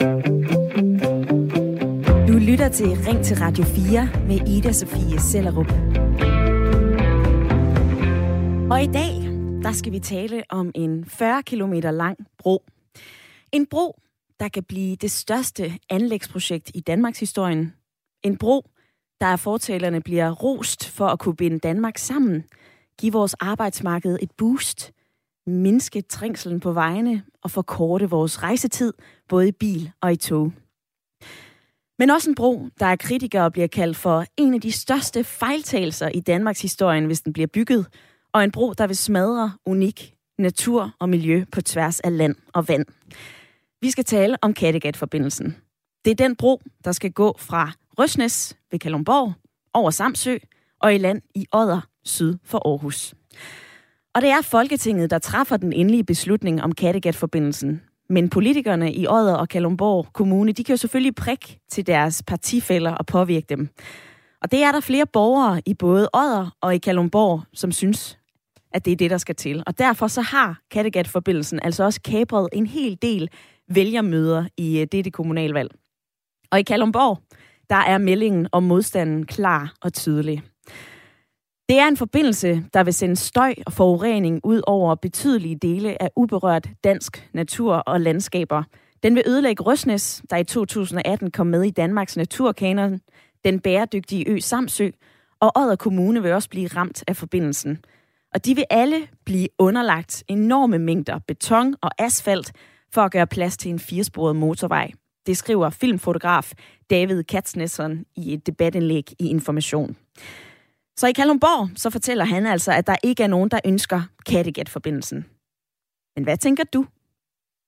Du lytter til Ring til Radio 4 med Ida Sofie Sellerup. Og i dag, der skal vi tale om en 40 km lang bro. En bro, der kan blive det største anlægsprojekt i Danmarks historien. En bro, der af fortalerne bliver rost for at kunne binde Danmark sammen, give vores arbejdsmarked et boost, mindske trængselen på vejene og forkorte vores rejsetid, både i bil og i tog. Men også en bro, der er kritikere bliver kaldt for en af de største fejltagelser i Danmarks historie, hvis den bliver bygget, og en bro, der vil smadre unik natur og miljø på tværs af land og vand. Vi skal tale om Kattegat-forbindelsen. Det er den bro, der skal gå fra Røsnes ved Kalumborg over Samsø og i land i Odder syd for Aarhus. Og det er Folketinget, der træffer den endelige beslutning om Kattegat-forbindelsen. Men politikerne i Odder og Kalumborg Kommune, de kan jo selvfølgelig prikke til deres partifælder og påvirke dem. Og det er der flere borgere i både Odder og i Kalumborg, som synes, at det er det, der skal til. Og derfor så har Kattegat-forbindelsen altså også kabret en hel del vælgermøder i øh, dette kommunalvalg. Og i Kalumborg, der er meldingen om modstanden klar og tydelig. Det er en forbindelse, der vil sende støj og forurening ud over betydelige dele af uberørt dansk natur og landskaber. Den vil ødelægge Røsnes, der i 2018 kom med i Danmarks naturkanon, den bæredygtige ø Samsø, og Odder Kommune vil også blive ramt af forbindelsen. Og de vil alle blive underlagt enorme mængder beton og asfalt for at gøre plads til en firesporet motorvej. Det skriver filmfotograf David Katznesson i et debatindlæg i Information. Så i Kalundborg, så fortæller han altså, at der ikke er nogen, der ønsker Kattegat-forbindelsen. Men hvad tænker du?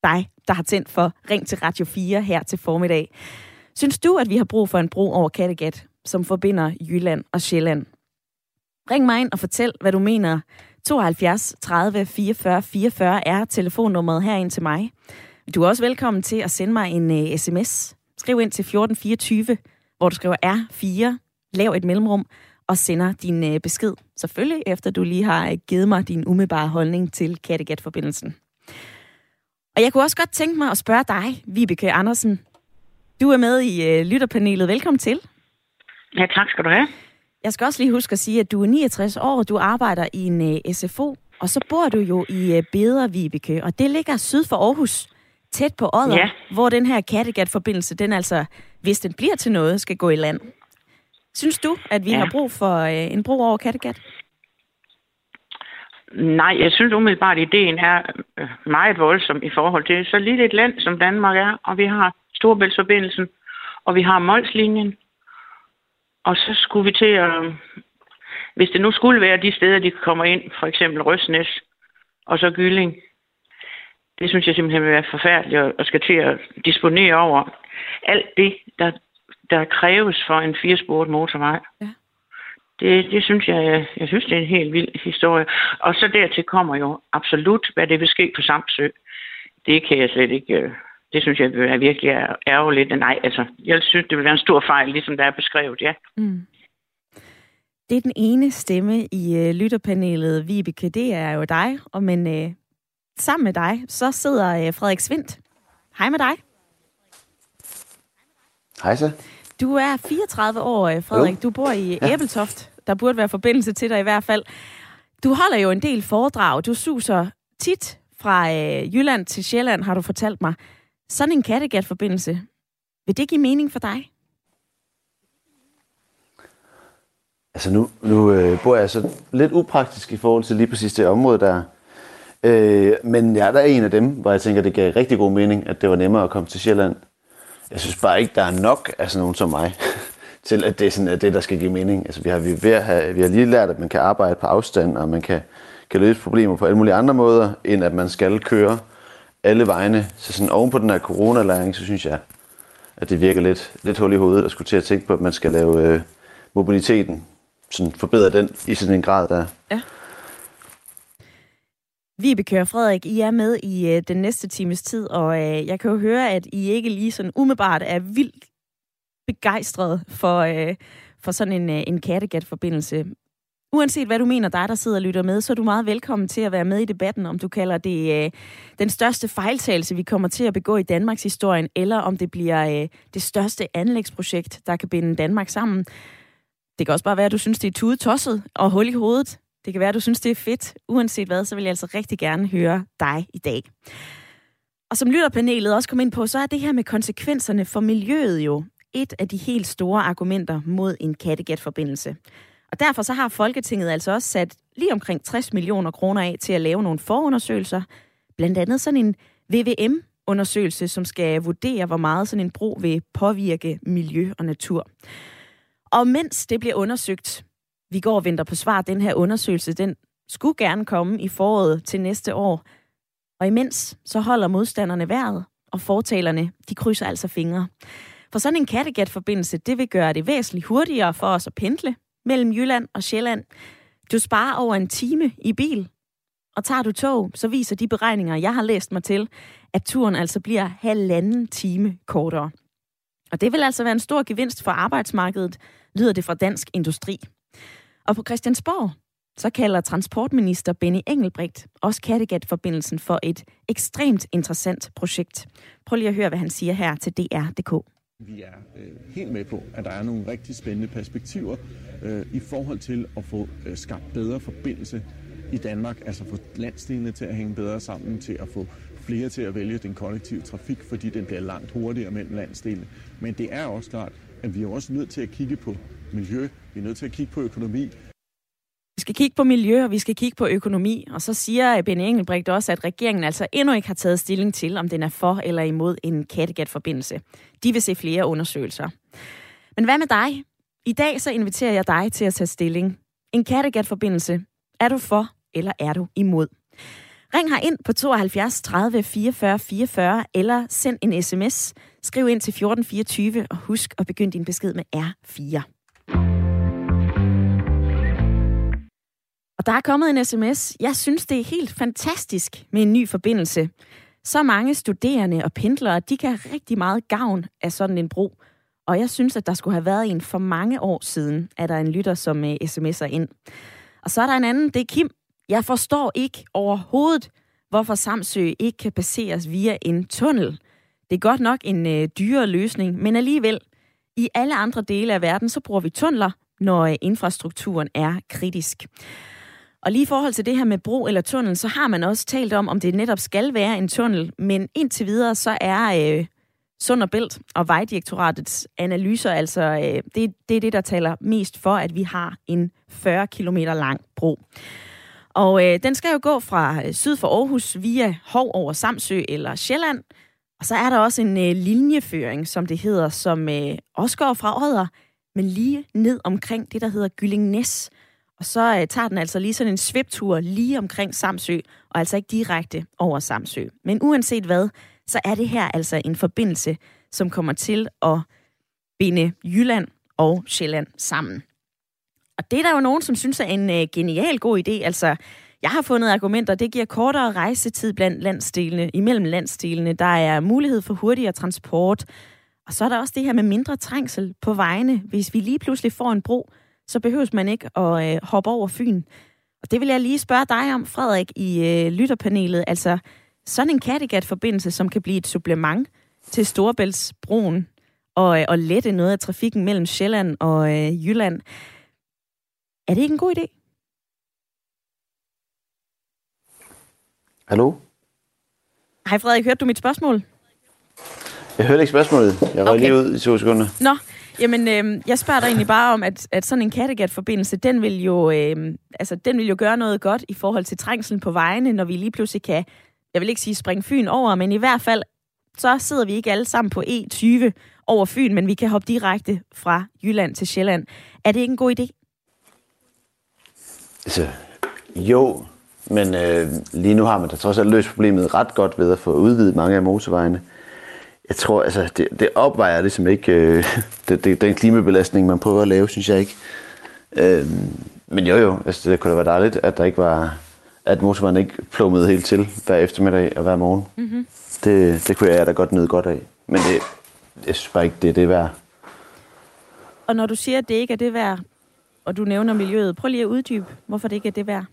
Dig, der har tændt for Ring til Radio 4 her til formiddag. Synes du, at vi har brug for en bro over Kattegat, som forbinder Jylland og Sjælland? Ring mig ind og fortæl, hvad du mener. 72 30 44 44 er telefonnummeret herind til mig. Du er også velkommen til at sende mig en øh, uh, sms. Skriv ind til 1424, hvor du skriver R4, lav et mellemrum, og sender din uh, besked. Selvfølgelig efter du lige har givet mig din umiddelbare holdning til Kattegat-forbindelsen. Og jeg kunne også godt tænke mig at spørge dig, Vibeke Andersen. Du er med i uh, lytterpanelet. Velkommen til. Ja, tak skal du have. Jeg skal også lige huske at sige, at du er 69 år, du arbejder i en øh, SFO, og så bor du jo i uh, Beder, Vibeke, og det ligger syd for Aarhus, tæt på Odder, ja. hvor den her Kattegat-forbindelse, den altså, hvis den bliver til noget, skal gå i land. Synes du, at vi ja. har brug for uh, en bro over Kattegat? Nej, jeg synes umiddelbart, at ideen er meget voldsom i forhold til så lille et land, som Danmark er, og vi har Storbæltsforbindelsen, og vi har Molslinjen, og så skulle vi til at... Hvis det nu skulle være de steder, de kommer ind, for eksempel Røsnes og så Gylling, det synes jeg simpelthen vil være forfærdeligt at skal til at disponere over. Alt det, der, der kræves for en firesporet motorvej. Ja. Det, det synes jeg, jeg, jeg synes, det er en helt vild historie. Og så dertil kommer jo absolut, hvad det vil ske på Samsø. Det kan jeg slet ikke øh, det synes jeg er virkelig ærgerligt. Nej, altså, jeg synes, det vil være en stor fejl, ligesom der er beskrevet, ja. Mm. Det er den ene stemme i øh, lytterpanelet, Vibeke, det er jo dig. Og men øh, sammen med dig, så sidder øh, Frederik Svindt. Hej med dig. Hej så. Du er 34 år, øh, Frederik. Jo. Du bor i ja. Æbeltoft. Der burde være forbindelse til dig i hvert fald. Du holder jo en del foredrag. Du suser tit fra øh, Jylland til Sjælland, har du fortalt mig. Sådan en Kattegat-forbindelse, vil det give mening for dig? Altså nu, nu øh, bor jeg så lidt upraktisk i forhold til lige præcis det område der. Øh, men jeg er der en af dem, hvor jeg tænker, det gav rigtig god mening, at det var nemmere at komme til Sjælland. Jeg synes bare ikke, der er nok af sådan nogen som mig, til at det er sådan, at det, der skal give mening. Altså, vi, har, vi, ved at have, vi har lige lært, at man kan arbejde på afstand, og man kan, kan løse problemer på alle mulige andre måder, end at man skal køre alle vegne. Så sådan oven på den her coronalæring, så synes jeg, at det virker lidt, lidt hul i hovedet at skulle til at tænke på, at man skal lave øh, mobiliteten, sådan forbedre den i sådan en grad der. Ja. Vibeke og Frederik, I er med i øh, den næste times tid, og øh, jeg kan jo høre, at I ikke lige sådan umiddelbart er vildt begejstret for, øh, for sådan en, øh, en Kattegat-forbindelse. Uanset hvad du mener, dig der sidder og lytter med, så er du meget velkommen til at være med i debatten, om du kalder det øh, den største fejltagelse, vi kommer til at begå i Danmarks historie, eller om det bliver øh, det største anlægsprojekt, der kan binde Danmark sammen. Det kan også bare være, at du synes, det er tudetosset og hul i hovedet. Det kan være, at du synes, det er fedt. Uanset hvad, så vil jeg altså rigtig gerne høre dig i dag. Og som lytterpanelet også kom ind på, så er det her med konsekvenserne for miljøet jo et af de helt store argumenter mod en Kattegat-forbindelse. Og derfor så har Folketinget altså også sat lige omkring 60 millioner kroner af til at lave nogle forundersøgelser. Blandt andet sådan en VVM-undersøgelse, som skal vurdere, hvor meget sådan en bro vil påvirke miljø og natur. Og mens det bliver undersøgt, vi går og venter på svar, den her undersøgelse, den skulle gerne komme i foråret til næste år. Og imens så holder modstanderne vejret, og fortalerne, de krydser altså fingre. For sådan en Kattegat-forbindelse, det vil gøre det væsentligt hurtigere for os at pendle mellem Jylland og Sjælland. Du sparer over en time i bil, og tager du tog, så viser de beregninger, jeg har læst mig til, at turen altså bliver halvanden time kortere. Og det vil altså være en stor gevinst for arbejdsmarkedet, lyder det fra Dansk Industri. Og på Christiansborg, så kalder transportminister Benny Engelbrecht også Kattegat-forbindelsen for et ekstremt interessant projekt. Prøv lige at høre, hvad han siger her til DR.dk. Vi er øh, helt med på, at der er nogle rigtig spændende perspektiver øh, i forhold til at få øh, skabt bedre forbindelse i Danmark, altså få landsdelene til at hænge bedre sammen, til at få flere til at vælge den kollektive trafik, fordi den bliver langt hurtigere mellem landsdelene. Men det er også klart, at vi er også nødt til at kigge på miljø, vi er nødt til at kigge på økonomi, vi skal kigge på miljø, og vi skal kigge på økonomi. Og så siger Benny Engelbrecht også, at regeringen altså endnu ikke har taget stilling til, om den er for eller imod en Kattegat-forbindelse. De vil se flere undersøgelser. Men hvad med dig? I dag så inviterer jeg dig til at tage stilling. En Kattegat-forbindelse. Er du for, eller er du imod? Ring her ind på 72 30 44 44, eller send en sms. Skriv ind til 1424, og husk at begynde din besked med R4. Og der er kommet en sms. Jeg synes, det er helt fantastisk med en ny forbindelse. Så mange studerende og pendlere, de kan have rigtig meget gavn af sådan en bro. Og jeg synes, at der skulle have været en for mange år siden, at der er en lytter, som øh, uh, sms'er ind. Og så er der en anden, det er Kim. Jeg forstår ikke overhovedet, hvorfor Samsø ikke kan passeres via en tunnel. Det er godt nok en uh, løsning, men alligevel, i alle andre dele af verden, så bruger vi tunneler, når øh, infrastrukturen er kritisk. Og lige i forhold til det her med bro eller tunnel, så har man også talt om, om det netop skal være en tunnel. Men indtil videre, så er øh, Sund og Bælt og Vejdirektoratets analyser, altså øh, det, det er det, der taler mest for, at vi har en 40 km lang bro. Og øh, den skal jo gå fra øh, syd for Aarhus via Hov over Samsø eller Sjælland. Og så er der også en øh, linjeføring, som det hedder, som øh, også går fra Odder, men lige ned omkring det, der hedder Gyllingnæs. Og så øh, tager den altså lige sådan en sviptur lige omkring Samsø, og altså ikke direkte over Samsø. Men uanset hvad, så er det her altså en forbindelse, som kommer til at binde Jylland og Sjælland sammen. Og det er der jo nogen, som synes er en øh, genial god idé. Altså, jeg har fundet argumenter, det giver kortere rejsetid blandt landsdelene, imellem landsdelene. Der er mulighed for hurtigere transport. Og så er der også det her med mindre trængsel på vejene. Hvis vi lige pludselig får en bro, så behøves man ikke at øh, hoppe over Fyn. Og det vil jeg lige spørge dig om, Frederik, i øh, lytterpanelet. Altså, sådan en Kattegat-forbindelse, som kan blive et supplement til Storebæltsbroen og, øh, og lette noget af trafikken mellem Sjælland og øh, Jylland. Er det ikke en god idé? Hallo? Hej Frederik, hørte du mit spørgsmål? Jeg hørte ikke spørgsmålet. Jeg røg okay. lige ud i to sekunder. Nå, Jamen, øh, jeg spørger dig egentlig bare om, at, at sådan en Kattegat-forbindelse, den vil, jo, øh, altså, den vil jo gøre noget godt i forhold til trængselen på vejene, når vi lige pludselig kan, jeg vil ikke sige springe Fyn over, men i hvert fald, så sidder vi ikke alle sammen på E20 over Fyn, men vi kan hoppe direkte fra Jylland til Sjælland. Er det ikke en god idé? Altså, jo, men øh, lige nu har man da trods alt løst problemet ret godt ved at få udvidet mange af motorvejene. Jeg tror, altså, det, det opvejer ligesom ikke øh, det, det, den klimabelastning, man prøver at lave, synes jeg ikke. Øh, men jo jo, altså, det kunne da være dejligt, at der ikke var, at motorvejen ikke plummede helt til hver eftermiddag og hver morgen. Mm-hmm. Det, det kunne jeg da godt nyde godt af. Men det, jeg synes bare ikke, det er det værd. Og når du siger, at det ikke er det værd, og du nævner miljøet. Prøv lige at uddybe, hvorfor det ikke er det værd.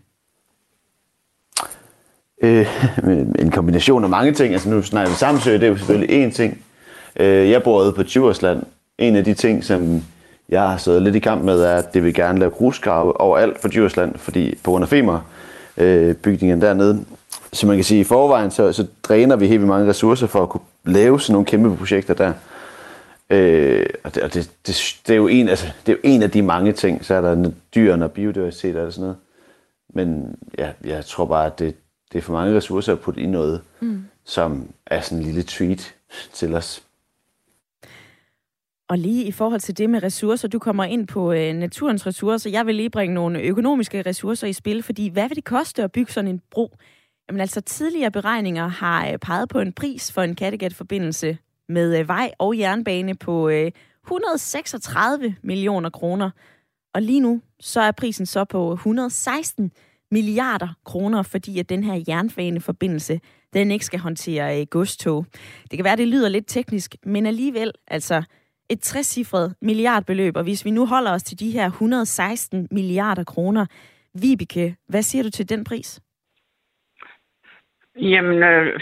Øh, en kombination af mange ting. Altså nu snakker vi Samsø, det er jo selvfølgelig én ting. Øh, jeg bor ude på Tjursland. En af de ting, som jeg har stået lidt i kamp med, er, at det vil gerne lave grusgrave overalt for Djursland, fordi på grund af Femer, øh, bygningen dernede. Så man kan sige, at i forvejen, så, så dræner vi helt mange ressourcer for at kunne lave sådan nogle kæmpe projekter der. Øh, og det, og det, det, det, er jo en, altså, det er jo en af de mange ting, så er der dyrene og biodiversitet og sådan noget. Men ja, jeg tror bare, at det, det er for mange ressourcer at putte i noget, mm. som er sådan en lille tweet til os. Og lige i forhold til det med ressourcer, du kommer ind på øh, naturens ressourcer. Jeg vil lige bringe nogle økonomiske ressourcer i spil, fordi hvad vil det koste at bygge sådan en bro? Jamen altså tidligere beregninger har øh, peget på en pris for en Kattegat-forbindelse med øh, vej og jernbane på øh, 136 millioner kroner. Og lige nu så er prisen så på 116 milliarder kroner, fordi at den her jernbaneforbindelse, den ikke skal håndtere øh, godstog. Det kan være, det lyder lidt teknisk, men alligevel, altså et 60-cifret milliardbeløb, og hvis vi nu holder os til de her 116 milliarder kroner, Vibeke, hvad siger du til den pris? Jamen, øh,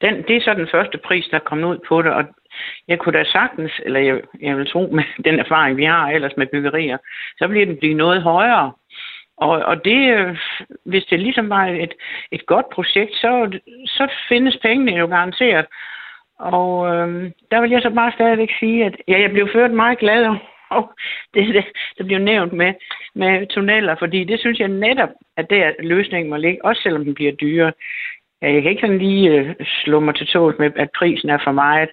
den, det er så den første pris, der er kommet ud på det, og jeg kunne da sagtens, eller jeg, jeg vil tro med den erfaring, vi har ellers med byggerier, så bliver den blive noget højere. Og, og det, øh, hvis det ligesom var et, et godt projekt, så, så findes pengene jo garanteret. Og øh, der vil jeg så bare stadigvæk sige, at ja, jeg blev ført meget glad og det, det, det bliver nævnt med, med tunneller, fordi det synes jeg netop, at det er løsningen må ligge, også selvom den bliver dyre. Jeg kan ikke sådan lige øh, slå mig til tål med, at prisen er for meget,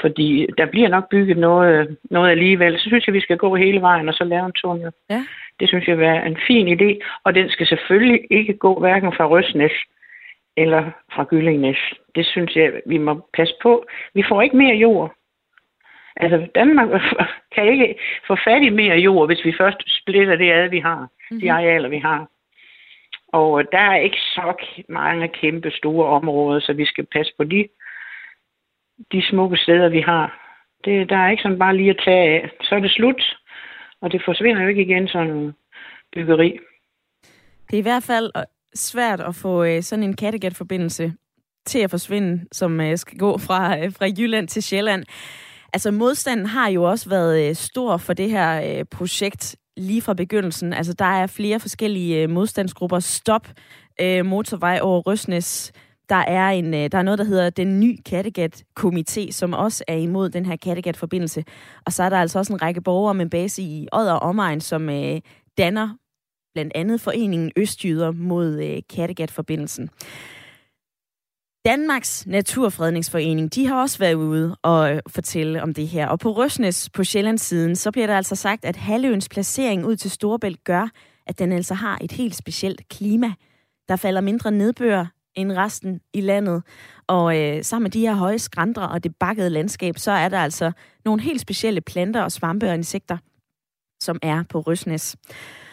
fordi der bliver nok bygget noget, noget alligevel. Så synes jeg, vi skal gå hele vejen og så lave en tunnel. Ja. Det synes jeg være en fin idé, og den skal selvfølgelig ikke gå hverken fra Røsnæs eller fra Gyllingnes. Det synes jeg, vi må passe på. Vi får ikke mere jord. Altså, Danmark kan ikke få fat i mere jord, hvis vi først splitter det ad, vi har. Mm-hmm. De mhm. arealer, vi har. Og der er ikke så mange kæmpe store områder, så vi skal passe på de, de smukke steder, vi har. Det, der er ikke sådan bare lige at tage af. Så er det slut, og det forsvinder jo ikke igen sådan byggeri. Det er i hvert fald øh, svært at få øh, sådan en Kattegat-forbindelse til at forsvinde, som øh, skal gå fra, øh, fra Jylland til Sjælland. Altså modstanden har jo også været øh, stor for det her øh, projekt lige fra begyndelsen. Altså der er flere forskellige modstandsgrupper. Stop motorvej over Røsnes. Der er, en, øh, der er noget, der hedder den nye Kattegat-komité, som også er imod den her Kattegat-forbindelse. Og så er der altså også en række borgere med base i Odder og omegn, som øh, danner blandt andet foreningen Østjyder mod øh, Kattegat-forbindelsen. Danmarks Naturfredningsforening, de har også været ude og øh, fortælle om det her. Og på Røsnes på Sjællandssiden, så bliver der altså sagt, at halvøens placering ud til Storebælt gør, at den altså har et helt specielt klima. Der falder mindre nedbør end resten i landet. Og øh, sammen med de her høje skrænter og det bakkede landskab, så er der altså nogle helt specielle planter og svampe og insekter, som er på Røsnes.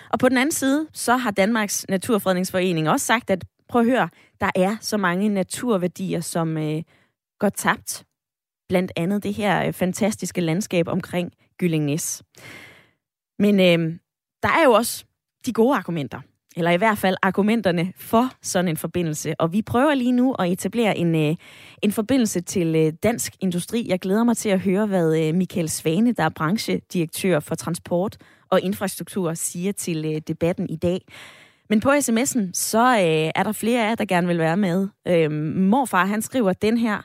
Og på den anden side, så har Danmarks Naturfredningsforening også sagt, at prøv at høre, der er så mange naturværdier, som øh, går tabt. Blandt andet det her øh, fantastiske landskab omkring Gyllingnæs. Men øh, der er jo også de gode argumenter eller i hvert fald argumenterne for sådan en forbindelse. Og vi prøver lige nu at etablere en, øh, en forbindelse til øh, dansk industri. Jeg glæder mig til at høre, hvad øh, Michael Svane, der er branchedirektør for transport og infrastruktur, siger til øh, debatten i dag. Men på sms'en, så øh, er der flere af jer, der gerne vil være med. Øhm, morfar, han skriver den her.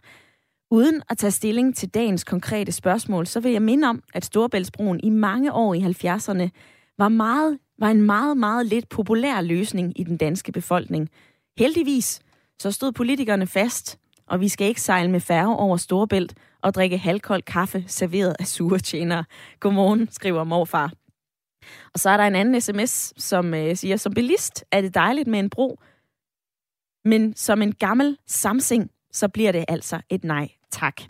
Uden at tage stilling til dagens konkrete spørgsmål, så vil jeg minde om, at Storebæltsbroen i mange år i 70'erne var meget var en meget, meget lidt populær løsning i den danske befolkning. Heldigvis så stod politikerne fast, og vi skal ikke sejle med færge over Storebælt og drikke halvkold kaffe serveret af sure tjenere. Godmorgen, skriver morfar. Og så er der en anden sms, som øh, siger, som bilist er det dejligt med en bro, men som en gammel samsing, så bliver det altså et nej tak.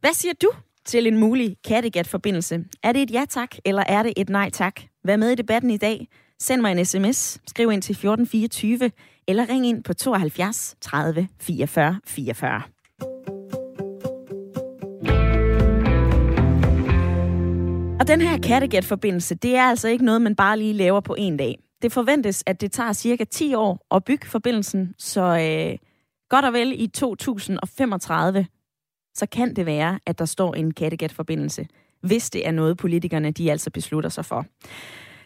Hvad siger du til en mulig Kattegat-forbindelse? Er det et ja tak, eller er det et nej tak? Vær med i debatten i dag. Send mig en sms, skriv ind til 1424, eller ring ind på 72 30 44 44. Og den her Kattegat-forbindelse, det er altså ikke noget, man bare lige laver på en dag. Det forventes, at det tager cirka 10 år at bygge forbindelsen, så øh, godt og vel i 2035, så kan det være, at der står en Kattegat-forbindelse, hvis det er noget, politikerne de altså beslutter sig for.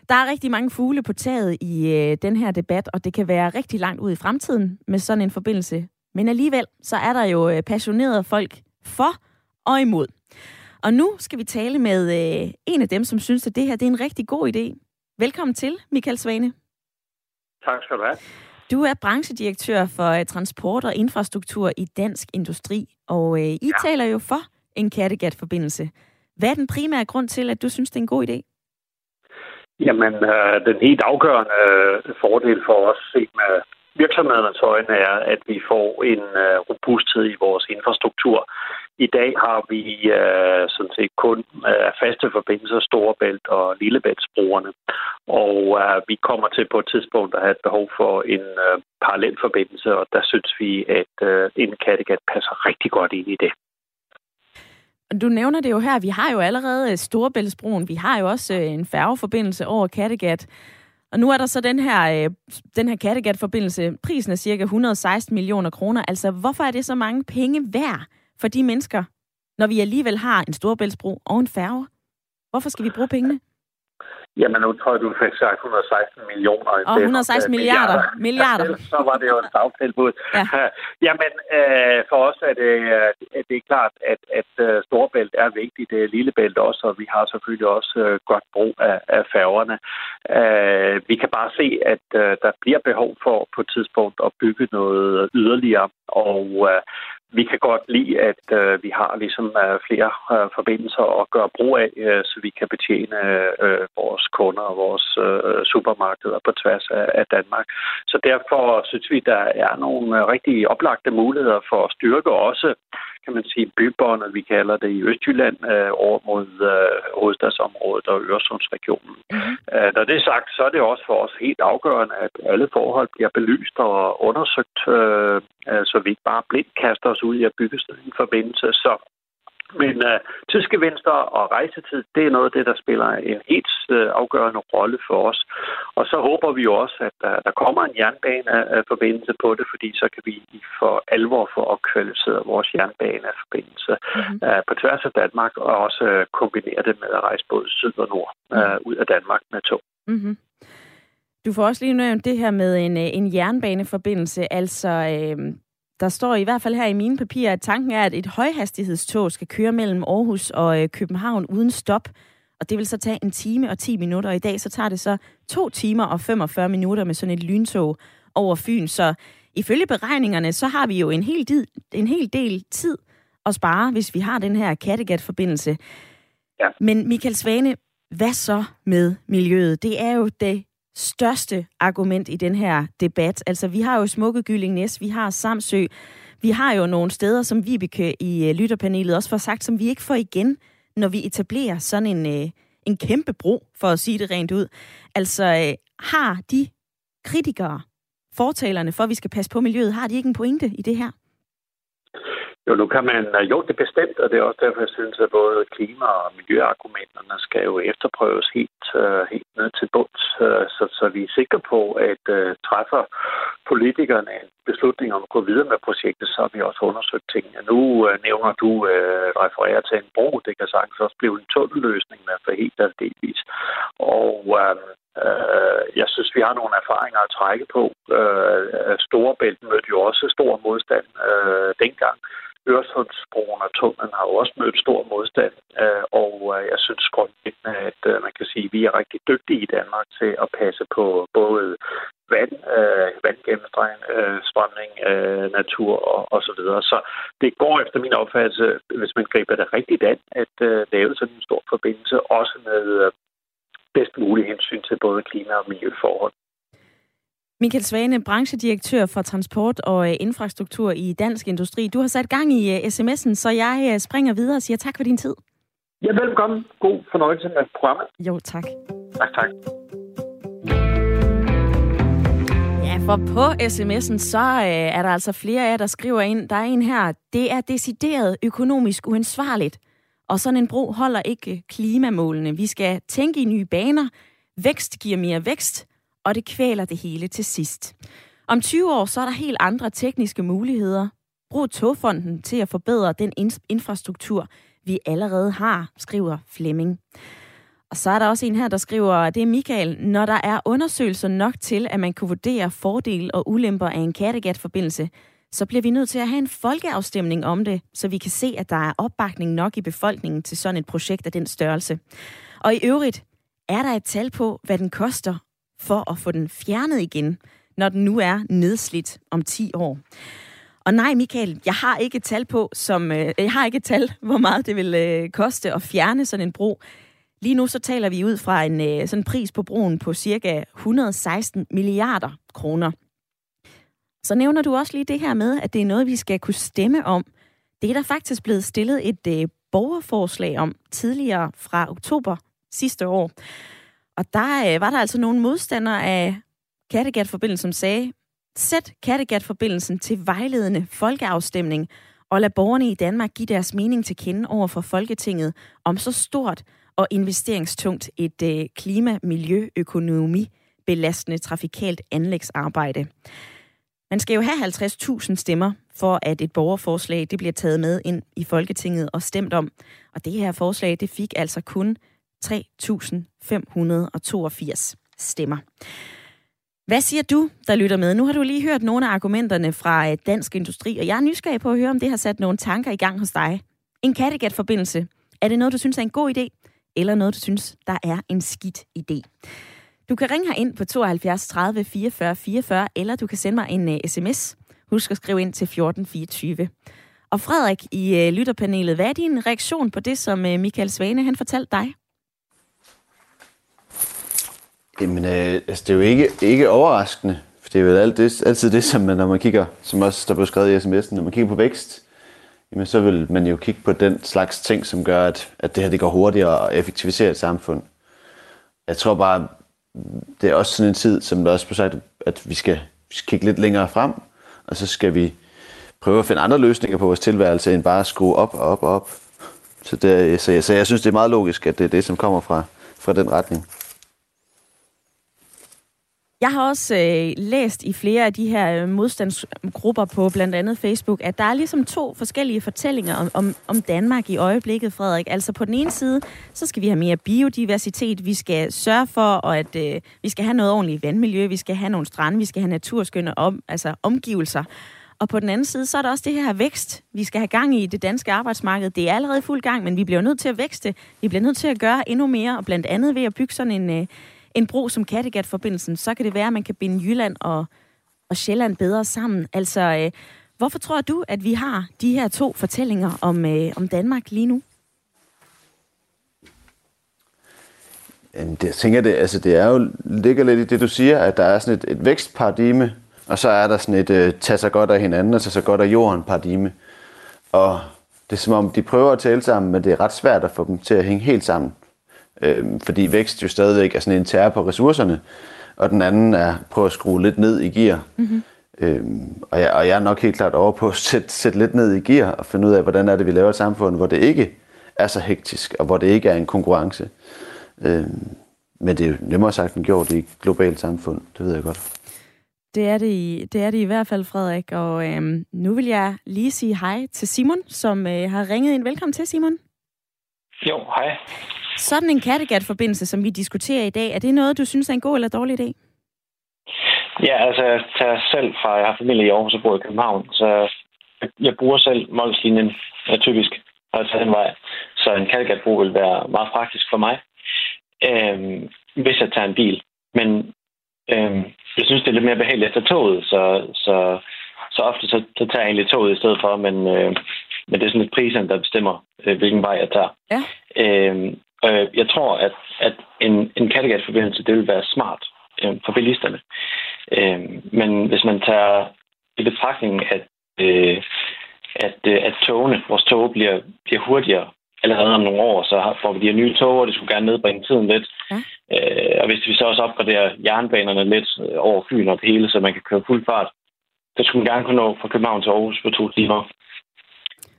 Der er rigtig mange fugle på taget i øh, den her debat, og det kan være rigtig langt ud i fremtiden med sådan en forbindelse. Men alligevel, så er der jo øh, passionerede folk for og imod. Og nu skal vi tale med øh, en af dem, som synes, at det her det er en rigtig god idé. Velkommen til, Michael Svane. Tak skal du have. Du er branchedirektør for øh, transport og infrastruktur i Dansk Industri, og øh, I ja. taler jo for en Kattegat-forbindelse. Hvad er den primære grund til, at du synes, det er en god idé? Jamen, øh, den helt afgørende øh, fordel for os set med virksomhedernes øjne er, at vi får en øh, robusthed i vores infrastruktur. I dag har vi øh, sådan set kun øh, faste forbindelser, Storebælt og Lillebæltsbrugerne. Og øh, vi kommer til på et tidspunkt at have et behov for en øh, parallel forbindelse, og der synes vi, at øh, en Kattegat passer rigtig godt ind i det. Du nævner det jo her, vi har jo allerede øh, Storebæltsbroen, vi har jo også øh, en færgeforbindelse over Kattegat. Og nu er der så den her, øh, den her Kattegat-forbindelse. Prisen er cirka 116 millioner kroner. Altså, hvorfor er det så mange penge værd for de mennesker, når vi alligevel har en Storebæltsbro og en færge? Hvorfor skal vi bruge pengene? Jamen, nu tror jeg, du fik sagt 116 millioner. Og 116 milliarder. Milliarder. milliarder. Så var det jo et stavtilbud. Ja. Jamen, øh, for os er det, øh, det er klart, at, at uh, Storebælt er vigtigt. Det er Lillebælt også, og vi har selvfølgelig også uh, godt brug af, af færgerne. Uh, vi kan bare se, at uh, der bliver behov for på et tidspunkt at bygge noget yderligere. Og uh, vi kan godt lide, at øh, vi har ligesom øh, flere øh, forbindelser at gøre brug af, øh, så vi kan betjene øh, vores kunder og vores øh, supermarkeder på tværs af, af Danmark. Så derfor synes vi, der er nogle øh, rigtig oplagte muligheder for at styrke også kan man sige, bybåndet, vi kalder det i Østjylland, øh, over mod øh, hovedstadsområdet og Øresundsregionen. Mm-hmm. Øh, når det er sagt, så er det også for os helt afgørende, at alle forhold bliver belyst og undersøgt, øh, øh, så vi ikke bare blindt kaster os ud i at bygge en forbindelse. Så men uh, tidsgevinster og rejsetid, det er noget af det, der spiller en helt uh, afgørende rolle for os. Og så håber vi jo også, at uh, der kommer en jernbaneforbindelse på det, fordi så kan vi for alvor få opkvalificeret vores jernbaneforbindelse mm-hmm. uh, på tværs af Danmark, og også uh, kombinere det med at rejse både syd og nord uh, ud af Danmark med tog. Mm-hmm. Du får også lige nævnt det her med en, en jernbaneforbindelse, altså... Øh der står i hvert fald her i mine papirer, at tanken er, at et højhastighedstog skal køre mellem Aarhus og øh, København uden stop. Og det vil så tage en time og 10 minutter. Og i dag så tager det så to timer og 45 minutter med sådan et lyntog over Fyn. Så ifølge beregningerne, så har vi jo en hel, del, en hel del tid at spare, hvis vi har den her Kattegat-forbindelse. Ja. Men Michael Svane, hvad så med miljøet? Det er jo det største argument i den her debat. Altså, vi har jo smukke Gyllingnæs, vi har Samsø, vi har jo nogle steder, som Vibeke i øh, lytterpanelet også får sagt, som vi ikke får igen, når vi etablerer sådan en, øh, en kæmpe bro, for at sige det rent ud. Altså, øh, har de kritikere, fortalerne for, at vi skal passe på miljøet, har de ikke en pointe i det her? Jo, nu kan man, øh, jo, det er bestemt, og det er også derfor, jeg synes, at både klima- og miljøargumenterne skal jo efterprøves helt, uh, helt ned til bunds, uh, så, så vi er sikre på, at uh, træffer politikerne en beslutning om at gå videre med projektet, så har vi også undersøgt tingene. Nu uh, nævner du, uh, refererer til en bro, det kan sagtens også blive en tunnelløsning, men for helt eller delvis. Og uh, Øh, jeg synes, vi har nogle erfaringer at trække på. Øh, Storebælt mødte jo også stor modstand øh, dengang. Øresundsbroen og tunnelen har jo også mødt stor modstand, øh, og øh, jeg synes grundlæggende, at øh, man kan sige, at vi er rigtig dygtige i Danmark til at passe på både vand, øh, vandgennemstrømning, natur og, og så videre. Så det går efter min opfattelse, hvis man griber det rigtigt an, at lave sådan en stor forbindelse, også med bedst mulig hensyn til både klima- og miljøforhold. Michael Svane, branchedirektør for transport og øh, infrastruktur i Dansk Industri. Du har sat gang i uh, sms'en, så jeg uh, springer videre og siger tak for din tid. Ja, velkommen. God fornøjelse med programmet. Jo, tak. Tak, tak. For på sms'en, så uh, er der altså flere af jer, der skriver ind. Der er en her. Det er decideret økonomisk uansvarligt og sådan en bro holder ikke klimamålene. Vi skal tænke i nye baner. Vækst giver mere vækst, og det kvæler det hele til sidst. Om 20 år så er der helt andre tekniske muligheder. Brug togfonden til at forbedre den infrastruktur, vi allerede har, skriver Flemming. Og så er der også en her, der skriver, det er Michael, når der er undersøgelser nok til, at man kan vurdere fordele og ulemper af en Kattegat-forbindelse, så bliver vi nødt til at have en folkeafstemning om det, så vi kan se, at der er opbakning nok i befolkningen til sådan et projekt af den størrelse. Og i øvrigt, er der et tal på, hvad den koster for at få den fjernet igen, når den nu er nedslidt om 10 år? Og nej, Michael, jeg har ikke et tal på, som øh, jeg har ikke et tal, hvor meget det vil øh, koste at fjerne sådan en bro. Lige nu så taler vi ud fra en øh, sådan pris på broen på cirka 116 milliarder kroner. Så nævner du også lige det her med, at det er noget, vi skal kunne stemme om. Det er der faktisk blevet stillet et øh, borgerforslag om tidligere fra oktober sidste år. Og der øh, var der altså nogle modstandere af Kattegat-forbindelsen, som sagde, sæt Kattegat-forbindelsen til vejledende folkeafstemning, og lad borgerne i Danmark give deres mening til kende over for Folketinget om så stort og investeringstungt et øh, klima, miljø, økonomi belastende trafikalt anlægsarbejde. Man skal jo have 50.000 stemmer, for at et borgerforslag det bliver taget med ind i Folketinget og stemt om. Og det her forslag det fik altså kun 3.582 stemmer. Hvad siger du, der lytter med? Nu har du lige hørt nogle af argumenterne fra øh, Dansk Industri, og jeg er nysgerrig på at høre, om det har sat nogle tanker i gang hos dig. En Kattegat-forbindelse, er det noget, du synes er en god idé, eller noget, du synes, der er en skidt idé? Du kan ringe ind på 72 30 44 44, eller du kan sende mig en uh, sms. Husk at skrive ind til 1424. Og Frederik i uh, lytterpanelet, hvad er din reaktion på det, som uh, Michael Svane han fortalte dig? Jamen, øh, altså, det er jo ikke, ikke overraskende, for det er jo alt det, altid det, som man, når man kigger, som også der blev skrevet i sms'en, når man kigger på vækst, jamen, så vil man jo kigge på den slags ting, som gør, at, at det her det går hurtigere og effektiviserer et samfund. Jeg tror bare, det er også sådan en tid, som der også blev sagt, at vi skal, vi skal kigge lidt længere frem, og så skal vi prøve at finde andre løsninger på vores tilværelse, end bare at skrue op og op og op. Så, det, så, jeg, så jeg synes, det er meget logisk, at det er det, som kommer fra, fra den retning. Jeg har også øh, læst i flere af de her øh, modstandsgrupper på blandt andet Facebook, at der er ligesom to forskellige fortællinger om, om, om Danmark i øjeblikket, Frederik. Altså på den ene side, så skal vi have mere biodiversitet, vi skal sørge for, at øh, vi skal have noget ordentligt vandmiljø, vi skal have nogle strande, vi skal have naturskønne om, altså omgivelser. Og på den anden side, så er der også det her vækst. Vi skal have gang i det danske arbejdsmarked. Det er allerede fuld gang, men vi bliver nødt til at vækste. Vi bliver nødt til at gøre endnu mere, og blandt andet ved at bygge sådan en... Øh, en bro som Kattegat-forbindelsen, så kan det være, at man kan binde Jylland og, og Sjælland bedre sammen. Altså, øh, hvorfor tror du, at vi har de her to fortællinger om, øh, om Danmark lige nu? Jamen, det, jeg tænker, det, altså, det er jo, ligger lidt i det, du siger, at der er sådan et, et vækstparadigme, og så er der sådan et øh, tage sig godt af hinanden og tage sig godt af jorden paradigme. Og det er som om, de prøver at tale sammen, men det er ret svært at få dem til at hænge helt sammen. Øh, fordi vækst jo stadigvæk er sådan en tær på ressourcerne, og den anden er på at skrue lidt ned i gear. Mm-hmm. Øhm, og, jeg, og jeg er nok helt klart over på at sætte, sætte lidt ned i gear og finde ud af, hvordan er det, vi laver et samfund, hvor det ikke er så hektisk, og hvor det ikke er en konkurrence. Øhm, men det er jo nemmere sagt end gjort i et globalt samfund, det ved jeg godt. Det er det i, det er det i hvert fald, Frederik. Og øhm, nu vil jeg lige sige hej til Simon, som øh, har ringet ind. Velkommen til, Simon. Jo, hej. Sådan en Kattegat-forbindelse, som vi diskuterer i dag, er det noget, du synes er en god eller dårlig idé? Ja, altså jeg tager selv fra, jeg har familie i Aarhus og bor i København, så jeg bruger selv Molslinjen ja, typisk, og tager den vej. Så en Kattegat-bro vil være meget praktisk for mig, øhm, hvis jeg tager en bil. Men øhm, jeg synes, det er lidt mere behageligt at tage toget, så, så, så ofte så, så tager jeg egentlig toget i stedet for, men, øh, men det er sådan lidt priserne, der bestemmer, øh, hvilken vej jeg tager. Ja. Øhm, Øh, jeg tror, at, at en, en Kattegat-forbindelse, det vil være smart øh, for bilisterne. Øh, men hvis man tager i betragtning, at, øh, at, øh, at togene, vores tog bliver, bliver hurtigere allerede om nogle år, så får vi de her nye tog, og det skulle gerne nedbringe tiden lidt. Ja. Øh, og hvis vi så også opgraderer jernbanerne lidt øh, over Fyn og det hele, så man kan køre fuld fart, så skulle man gerne kunne nå fra København til Aarhus på to timer.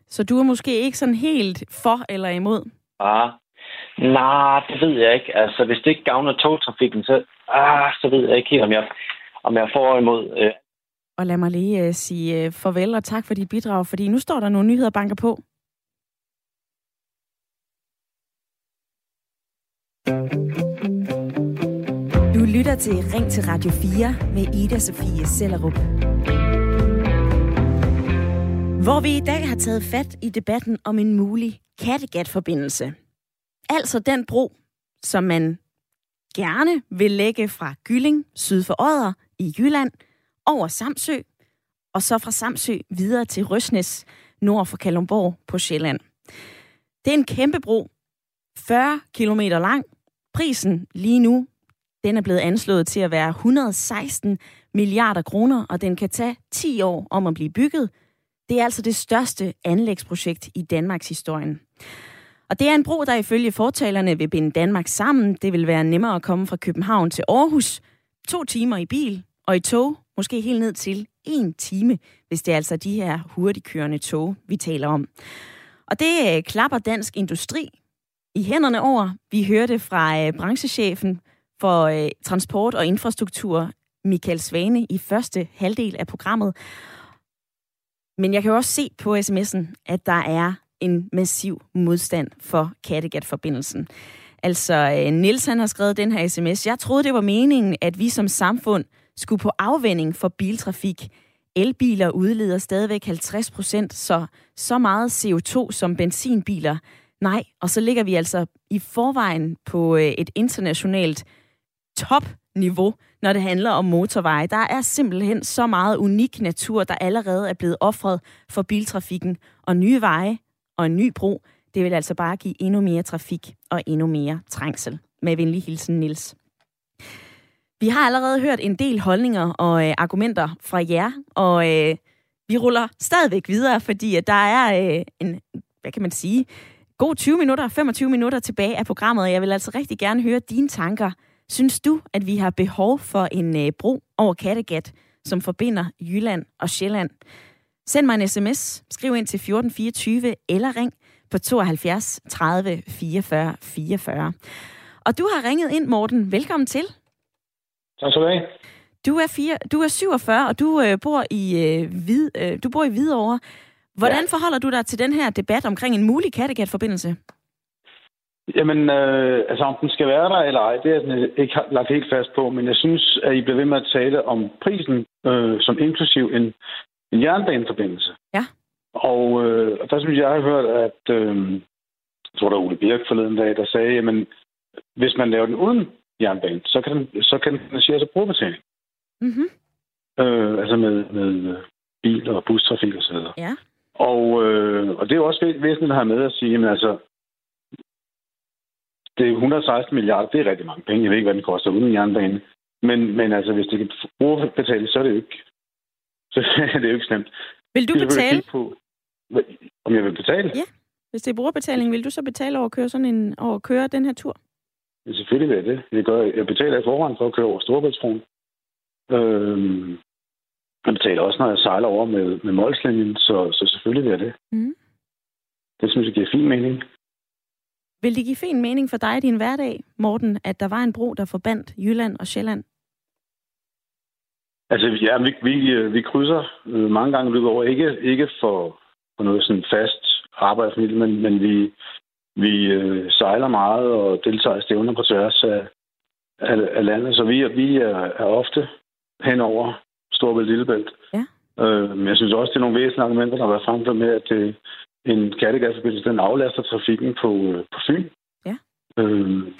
Så du er måske ikke sådan helt for eller imod? Ah, nej, det ved jeg ikke. Altså, hvis det ikke gavner togtrafikken, så, ah, så ved jeg ikke helt, om jeg, om jeg får imod. Øh. Og lad mig lige uh, sige uh, farvel og tak for dit bidrag, fordi nu står der nogle nyheder banker på. Du lytter til Ring til Radio 4 med Ida Sofie Sellerup. Hvor vi i dag har taget fat i debatten om en mulig Kattegat-forbindelse. Altså den bro, som man gerne vil lægge fra Gylling syd for Odder i Jylland over Samsø, og så fra Samsø videre til Røsnes nord for Kalundborg på Sjælland. Det er en kæmpe bro, 40 km lang. Prisen lige nu, den er blevet anslået til at være 116 milliarder kroner, og den kan tage 10 år om at blive bygget. Det er altså det største anlægsprojekt i Danmarks historien. Og det er en bro, der ifølge fortalerne vil binde Danmark sammen. Det vil være nemmere at komme fra København til Aarhus. To timer i bil og i tog, måske helt ned til en time, hvis det er altså de her hurtigkørende tog, vi taler om. Og det øh, klapper dansk industri i hænderne over. Vi hørte fra øh, branchechefen for øh, transport og infrastruktur, Michael Svane, i første halvdel af programmet. Men jeg kan jo også se på sms'en, at der er en massiv modstand for Kattegat-forbindelsen. Altså, øh, Nils han har skrevet den her sms. Jeg troede, det var meningen, at vi som samfund skulle på afvending for biltrafik. Elbiler udleder stadigvæk 50 procent, så så meget CO2 som benzinbiler. Nej, og så ligger vi altså i forvejen på øh, et internationalt topniveau, når det handler om motorveje. Der er simpelthen så meget unik natur, der allerede er blevet offret for biltrafikken. Og nye veje og en ny bro, det vil altså bare give endnu mere trafik og endnu mere trængsel. Med venlig hilsen, Nils. Vi har allerede hørt en del holdninger og øh, argumenter fra jer, og øh, vi ruller stadigvæk videre, fordi at der er øh, en, hvad kan man sige, god 20 minutter, 25 minutter tilbage af programmet, og jeg vil altså rigtig gerne høre dine tanker. Synes du, at vi har behov for en øh, bro over Kattegat, som forbinder Jylland og Sjælland? Send mig en sms, skriv ind til 1424 eller ring på 72 30 44 44. Og du har ringet ind, Morten. Velkommen til. Tak skal du have. Du er, fire, du er 47, og du øh, bor i øh, Hvid, øh, du bor i Hvidovre. Hvordan ja. forholder du dig til den her debat omkring en mulig Kattegat-forbindelse? Jamen, øh, altså om den skal være der eller ej, det er den ikke lagt helt fast på, men jeg synes, at I bliver ved med at tale om prisen øh, som inklusiv en, en jernbaneforbindelse. Ja. Og, øh, og der synes jeg, jeg har hørt, at øh, jeg tror, der er Ole Birk forleden dag, der sagde, at hvis man laver den uden jernbane, så kan den, så kan den finansieres af brugerbetaling. Mm-hmm. Øh, altså med, med bil- og bustrafik og så videre. Ja. Og, øh, og det er jo også væsentligt at have med at sige, at altså, det er 116 milliarder, det er rigtig mange penge. Jeg ved ikke, hvad den koster uden jernbane. Men, men altså, hvis det kan brugerbetales, så er det jo ikke, så er det jo ikke slemt. Vil du betale? På, om jeg vil betale? Ja. Hvis det er brugerbetaling, vil du så betale over at køre, sådan en, over at køre den her tur? Ja, selvfølgelig vil jeg det. Jeg, gør, jeg betaler i forhånd for at køre over Storebæltsbroen. Øhm, jeg betaler også, når jeg sejler over med, med Molslinjen, så, så selvfølgelig vil jeg det. Mm. Det synes jeg giver fin mening. Vil det give fin mening for dig i din hverdag, Morten, at der var en bro, der forbandt Jylland og Sjælland? Altså, ja, vi, vi, øh, vi krydser øh, mange gange løbet over. Ikke, ikke for, for noget sådan fast arbejde, men, men vi, vi øh, sejler meget og deltager i stævner på tværs af, af, af landet, så vi, vi er, er ofte hen over Storbælt Lillebælt. Ja. Øh, men jeg synes også, det er nogle væsentlige argumenter, der har været fremført med, at det, en Kattegatforbindelse, den aflaster trafikken på, øh, på Fyn. Ja. Øh,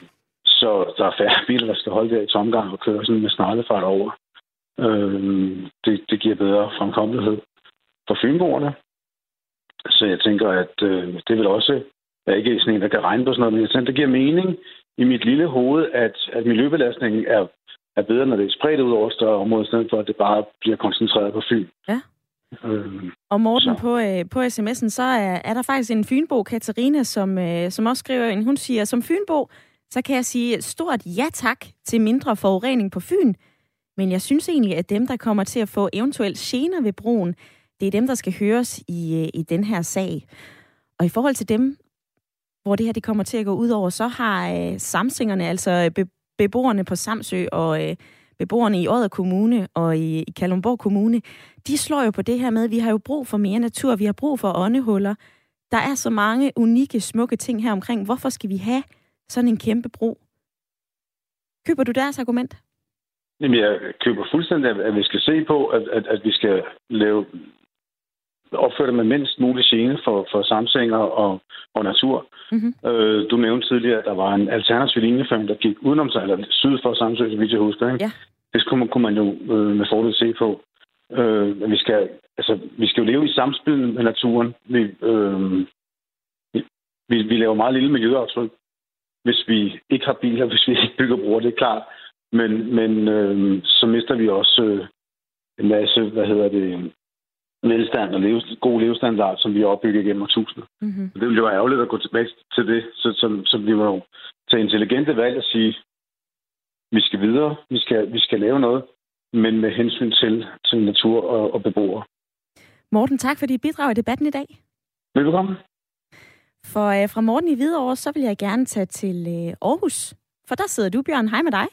så der er færre biler, der skal holde der i tomgang og køre sådan med snarlefart over. Øh, det, det giver bedre fremkommelighed for fynboerne. Så jeg tænker, at øh, det vil også jeg er ikke sådan en, der kan regne på sådan noget, men jeg tænker, det giver mening i mit lille hoved, at, at miljøbelastningen er, er bedre, når det er spredt ud over større områder, i stedet for, at det bare bliver koncentreret på Fyn. Ja. Øhm, og Morten, på, øh, på sms'en, så er, er der faktisk en Fynbo, Katarina, som, øh, som også skriver ind. Hun siger, som Fynbo, så kan jeg sige stort ja tak til mindre forurening på Fyn. Men jeg synes egentlig, at dem, der kommer til at få eventuelt gener ved broen, Det er dem, der skal høres i, øh, i den her sag. Og i forhold til dem, hvor det her det kommer til at gå ud over, så har øh, samsingerne, altså øh, be, beboerne på Samsø og øh, beboerne i Odder Kommune og i, i Kalundborg Kommune, de slår jo på det her med, at vi har jo brug for mere natur, vi har brug for åndehuller. Der er så mange unikke, smukke ting her omkring. Hvorfor skal vi have sådan en kæmpe bro? Køber du deres argument? Jamen, jeg køber fuldstændig, at vi skal se på, at, at, at vi skal lave opføre det med mindst mulig gene for, for samsinger og, og natur. Mm-hmm. Øh, du nævnte tidligere, at der var en alternativ linjeføring, der gik udenom sig, eller syd for Samsø, så vidt jeg husker. Ikke? Ja. Det kunne man, kunne man jo øh, med fordel se på. Øh, vi, skal, altså, vi skal jo leve i samspil med naturen. Vi, øh, vi, vi laver meget lille miljøaftryk, hvis vi ikke har biler, hvis vi ikke bygger broer, det er klart. Men, men øh, så mister vi også øh, en masse, hvad hedder det, velstand og leve, god levestandard, som vi har opbygget gennem årtusinder. Mm-hmm. Det ville jo være ærgerligt at gå tilbage til det, så, så, så vi må tage intelligente valg og sige, vi skal videre, vi skal, vi skal lave noget, men med hensyn til, til natur og, og beboere. Morten, tak for dit bidrag i debatten i dag. Velkommen. For øh, fra Morten i Hvidovre, så vil jeg gerne tage til øh, Aarhus. For der sidder du, Bjørn. Hej med dig.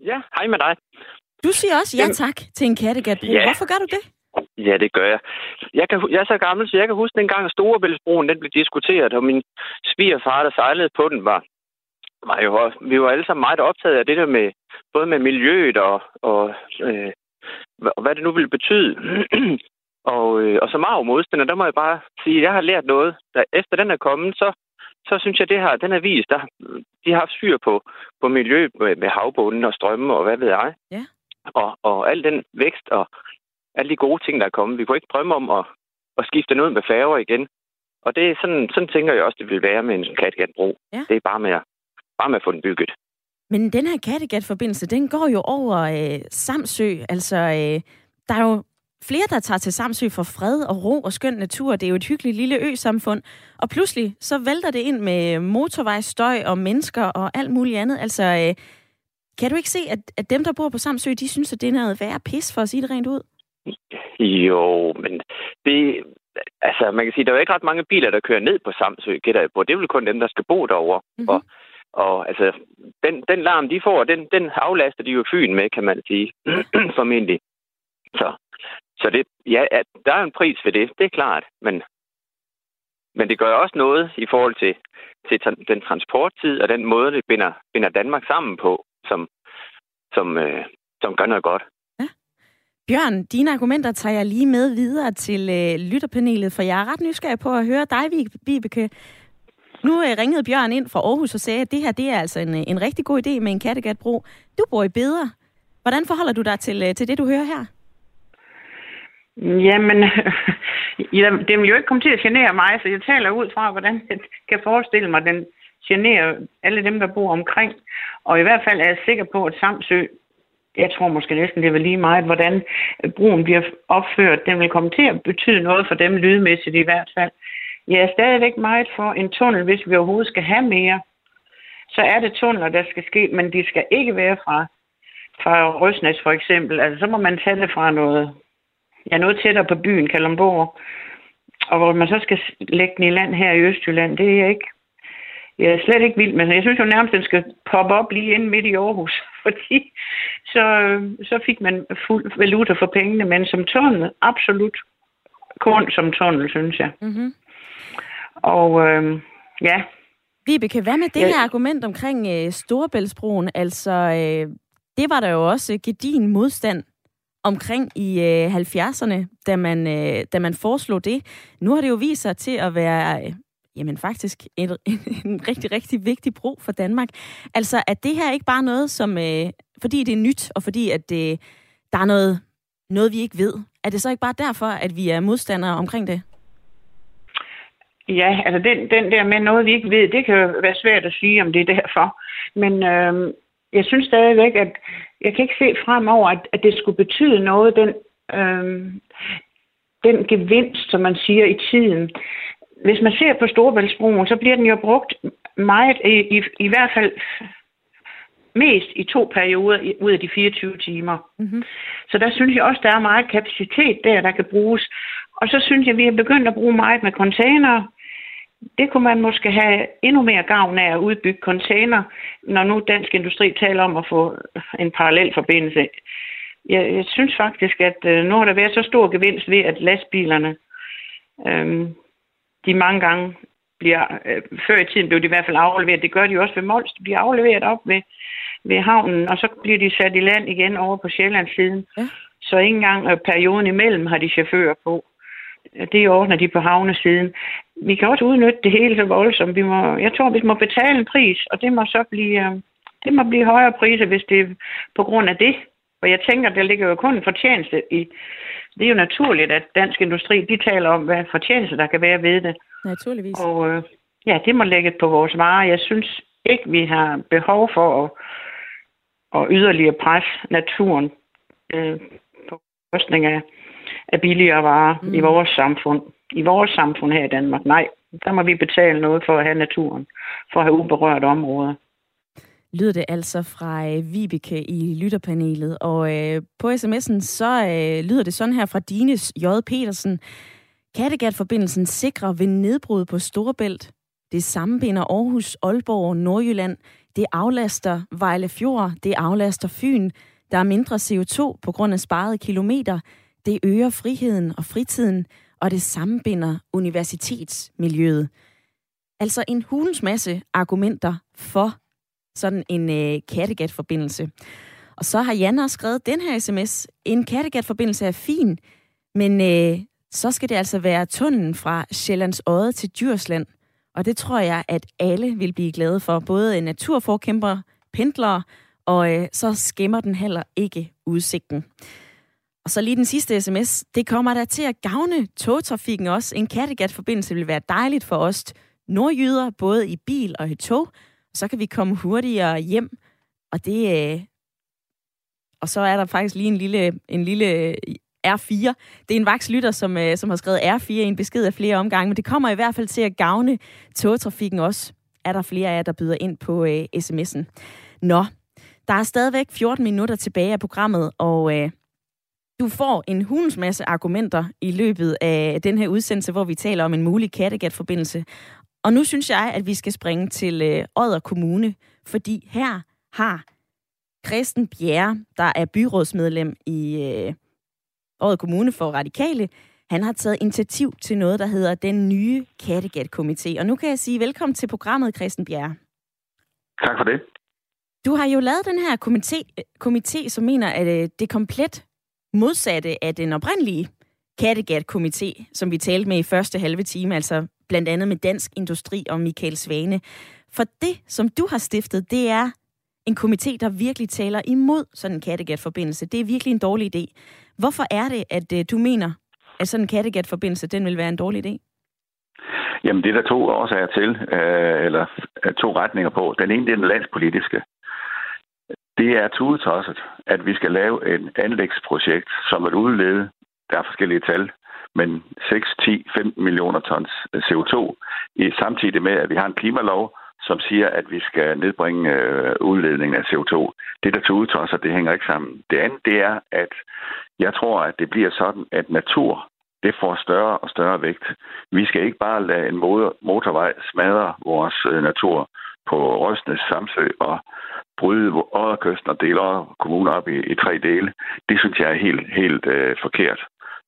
Ja, hej med dig. Du siger også ja tak til en kattegatbro. Ja. Hvorfor gør du det? Ja, det gør jeg. Jeg, kan, jeg er så gammel, så jeg kan huske dengang, at Storebæltsbroen den blev diskuteret, og min svigerfar, der sejlede på den, var, var jo, vi var alle sammen meget optaget af det der med, både med miljøet og, og øh, hvad det nu ville betyde. og, øh, og som arv modstander, der må jeg bare sige, at jeg har lært noget. Da, efter den er kommet, så, så synes jeg, det her, den vist. Der, de har haft styr på, på miljø med, med havbunden og strømme og hvad ved jeg. Ja. Og, og al den vækst og alle de gode ting, der er kommet. Vi kunne ikke drømme om at, at skifte den ud med færger igen. Og det er sådan, sådan tænker jeg også, det vil være med en Kattegat-bro. Ja. Det er bare med, at, bare med at få den bygget. Men den her Kattegat-forbindelse, den går jo over øh, Samsø. Altså, øh, der er jo flere, der tager til Samsø for fred og ro og skøn natur. Det er jo et hyggeligt lille ø-samfund. Og pludselig så vælter det ind med motorvejsstøj og mennesker og alt muligt andet. Altså, øh, kan du ikke se, at, at dem, der bor på Samsø, de synes, at det er noget værre pis, for at sige det rent ud? Jo, men det... Altså, man kan sige, der er jo ikke ret mange biler, der kører ned på Samsø, gætter jeg på. Det er vel kun dem, der skal bo derovre. Mm-hmm. Og, og altså, den, den larm, de får, den, den aflaster de jo Fyn med, kan man sige. Formentlig. Så, så det, ja, der er en pris for det, det er klart. Men, men det gør også noget i forhold til, til den transporttid og den måde, det binder, binder Danmark sammen på, som, som, øh, som gør noget godt. Bjørn, dine argumenter tager jeg lige med videre til øh, lytterpanelet, for jeg er ret nysgerrig på at høre dig, Vibeke. Nu øh, ringede Bjørn ind fra Aarhus og sagde, at det her det er altså en, øh, en rigtig god idé med en Kattegatbro. Du bor i Beder. Hvordan forholder du dig til, øh, til det, du hører her? Jamen, det vil jo ikke komme til at genere mig, så jeg taler ud fra, hvordan jeg kan forestille mig, at den generer alle dem, der bor omkring. Og i hvert fald er jeg sikker på, at Samsø jeg tror måske næsten, det var lige meget, hvordan brugen bliver opført. Den vil komme til at betyde noget for dem lydmæssigt i hvert fald. Jeg er stadigvæk meget for en tunnel, hvis vi overhovedet skal have mere. Så er det tunneler, der skal ske, men de skal ikke være fra, fra Røsnæs for eksempel. Altså, så må man tage det fra noget, ja, noget tættere på byen, Kalundborg. Og hvor man så skal lægge den i land her i Østjylland, det er ikke jeg er slet ikke vild med Jeg synes jo nærmest, den skal poppe op lige ind midt i Aarhus, fordi så, så fik man fuld valuta for pengene, men som tunnel, absolut kun som tunnel, synes jeg. Mm-hmm. Og øh, ja. Vibeke, hvad med det ja. her argument omkring øh, Storebæltsbroen? Altså, øh, det var der jo også gedin modstand omkring i øh, 70'erne, da man, øh, da man foreslog det. Nu har det jo vist sig til at være øh, jamen faktisk en, en, en rigtig, rigtig vigtig bro for Danmark. Altså, at det her ikke bare noget, som, øh, fordi det er nyt, og fordi at det, der er noget, noget, vi ikke ved, er det så ikke bare derfor, at vi er modstandere omkring det? Ja, altså den, den der med noget, vi ikke ved, det kan jo være svært at sige, om det er derfor. Men øh, jeg synes stadigvæk, at jeg kan ikke se fremover, at, at det skulle betyde noget, den, øh, den gevinst, som man siger i tiden hvis man ser på Storebæltsbroen, så bliver den jo brugt meget, i, i, i hvert fald mest i to perioder ud af de 24 timer. Mm-hmm. Så der synes jeg også, der er meget kapacitet der, der kan bruges. Og så synes jeg, vi har begyndt at bruge meget med containere. Det kunne man måske have endnu mere gavn af at udbygge container, når nu dansk industri taler om at få en parallel forbindelse. Jeg, jeg synes faktisk, at øh, nu har der været så stor gevinst ved, at lastbilerne, øhm, de mange gange bliver, øh, før i tiden blev de i hvert fald afleveret, det gør de også ved Mols, de bliver afleveret op ved, ved havnen, og så bliver de sat i land igen over på Sjællandssiden. Ja. Så ikke engang øh, perioden imellem har de chauffører på. Det ordner de på havnesiden. Vi kan også udnytte det hele så voldsomt. Vi må, jeg tror, vi må betale en pris, og det må så blive, øh, det må blive højere priser, hvis det er på grund af det. Og jeg tænker, der ligger jo kun en fortjeneste i... Det er jo naturligt, at dansk industri, de taler om, hvad fortjeneste der kan være ved det. Naturligvis. Og øh, ja, det må lægge på vores varer. Jeg synes ikke, vi har behov for at, at yderligere presse naturen øh, på kostning af, af billigere varer mm. i vores samfund. I vores samfund her i Danmark. Nej, der må vi betale noget for at have naturen, for at have uberørte områder lyder det altså fra øh, Vibeke i lytterpanelet. Og øh, på sms'en, så øh, lyder det sådan her fra Dines J. Petersen. Kattegat-forbindelsen sikrer ved nedbrud på Storebælt. Det sammenbinder Aarhus, Aalborg og Nordjylland. Det aflaster Vejle Fjord. Det aflaster Fyn. Der er mindre CO2 på grund af sparede kilometer. Det øger friheden og fritiden, og det sammenbinder universitetsmiljøet. Altså en hulens masse argumenter for sådan en øh, Kattegat-forbindelse. Og så har Jan også skrevet den her sms. En Kattegat-forbindelse er fin, men øh, så skal det altså være tunnelen fra Sjællands Odde til Djursland. Og det tror jeg, at alle vil blive glade for. Både naturforkæmper, pendlere, og øh, så skæmmer den heller ikke udsigten. Og så lige den sidste sms. Det kommer der til at gavne togtrafikken også. En Kattegat-forbindelse vil være dejligt for os nordjyder, både i bil og i tog så kan vi komme hurtigere hjem. Og det... Øh, og så er der faktisk lige en lille, en lille øh, R4. Det er en vakslytter, som, øh, som har skrevet R4 i en besked af flere omgange, men det kommer i hvert fald til at gavne togtrafikken også. Er der flere af jer, der byder ind på øh, sms'en. Nå, der er stadigvæk 14 minutter tilbage af programmet, og øh, du får en hulens masse argumenter i løbet af den her udsendelse, hvor vi taler om en mulig Kattegat-forbindelse. Og nu synes jeg, at vi skal springe til øh, Odder Kommune, fordi her har Christen Bjerre, der er byrådsmedlem i øh, Odder Kommune for Radikale, han har taget initiativ til noget, der hedder den nye Kattegat-komité. Og nu kan jeg sige velkommen til programmet, Christen Bjerre. Tak for det. Du har jo lavet den her komité, komité som mener, at øh, det komplet modsatte af den oprindelige Kattegat-komité, som vi talte med i første halve time, altså blandt andet med Dansk Industri og Michael Svane. For det, som du har stiftet, det er en komité, der virkelig taler imod sådan en Kattegat-forbindelse. Det er virkelig en dårlig idé. Hvorfor er det, at øh, du mener, at sådan en Kattegat-forbindelse, den vil være en dårlig idé? Jamen, det er der to årsager til, øh, eller øh, to retninger på. Den ene, det er den landspolitiske. Det er tudetosset, at vi skal lave et anlægsprojekt, som vil udlede, der er forskellige tal, men 6, 10, 15 millioner tons øh, CO2, i samtidig med, at vi har en klimalov, som siger, at vi skal nedbringe øh, udledningen af CO2. Det, der tager ud til os, det hænger ikke sammen. Det andet, det er, at jeg tror, at det bliver sådan, at natur, det får større og større vægt. Vi skal ikke bare lade en motorvej smadre vores øh, natur på Røstnes, Samsø og bryde Odderkysten og dele kommuner op i, i tre dele. Det synes jeg er helt, helt øh, forkert.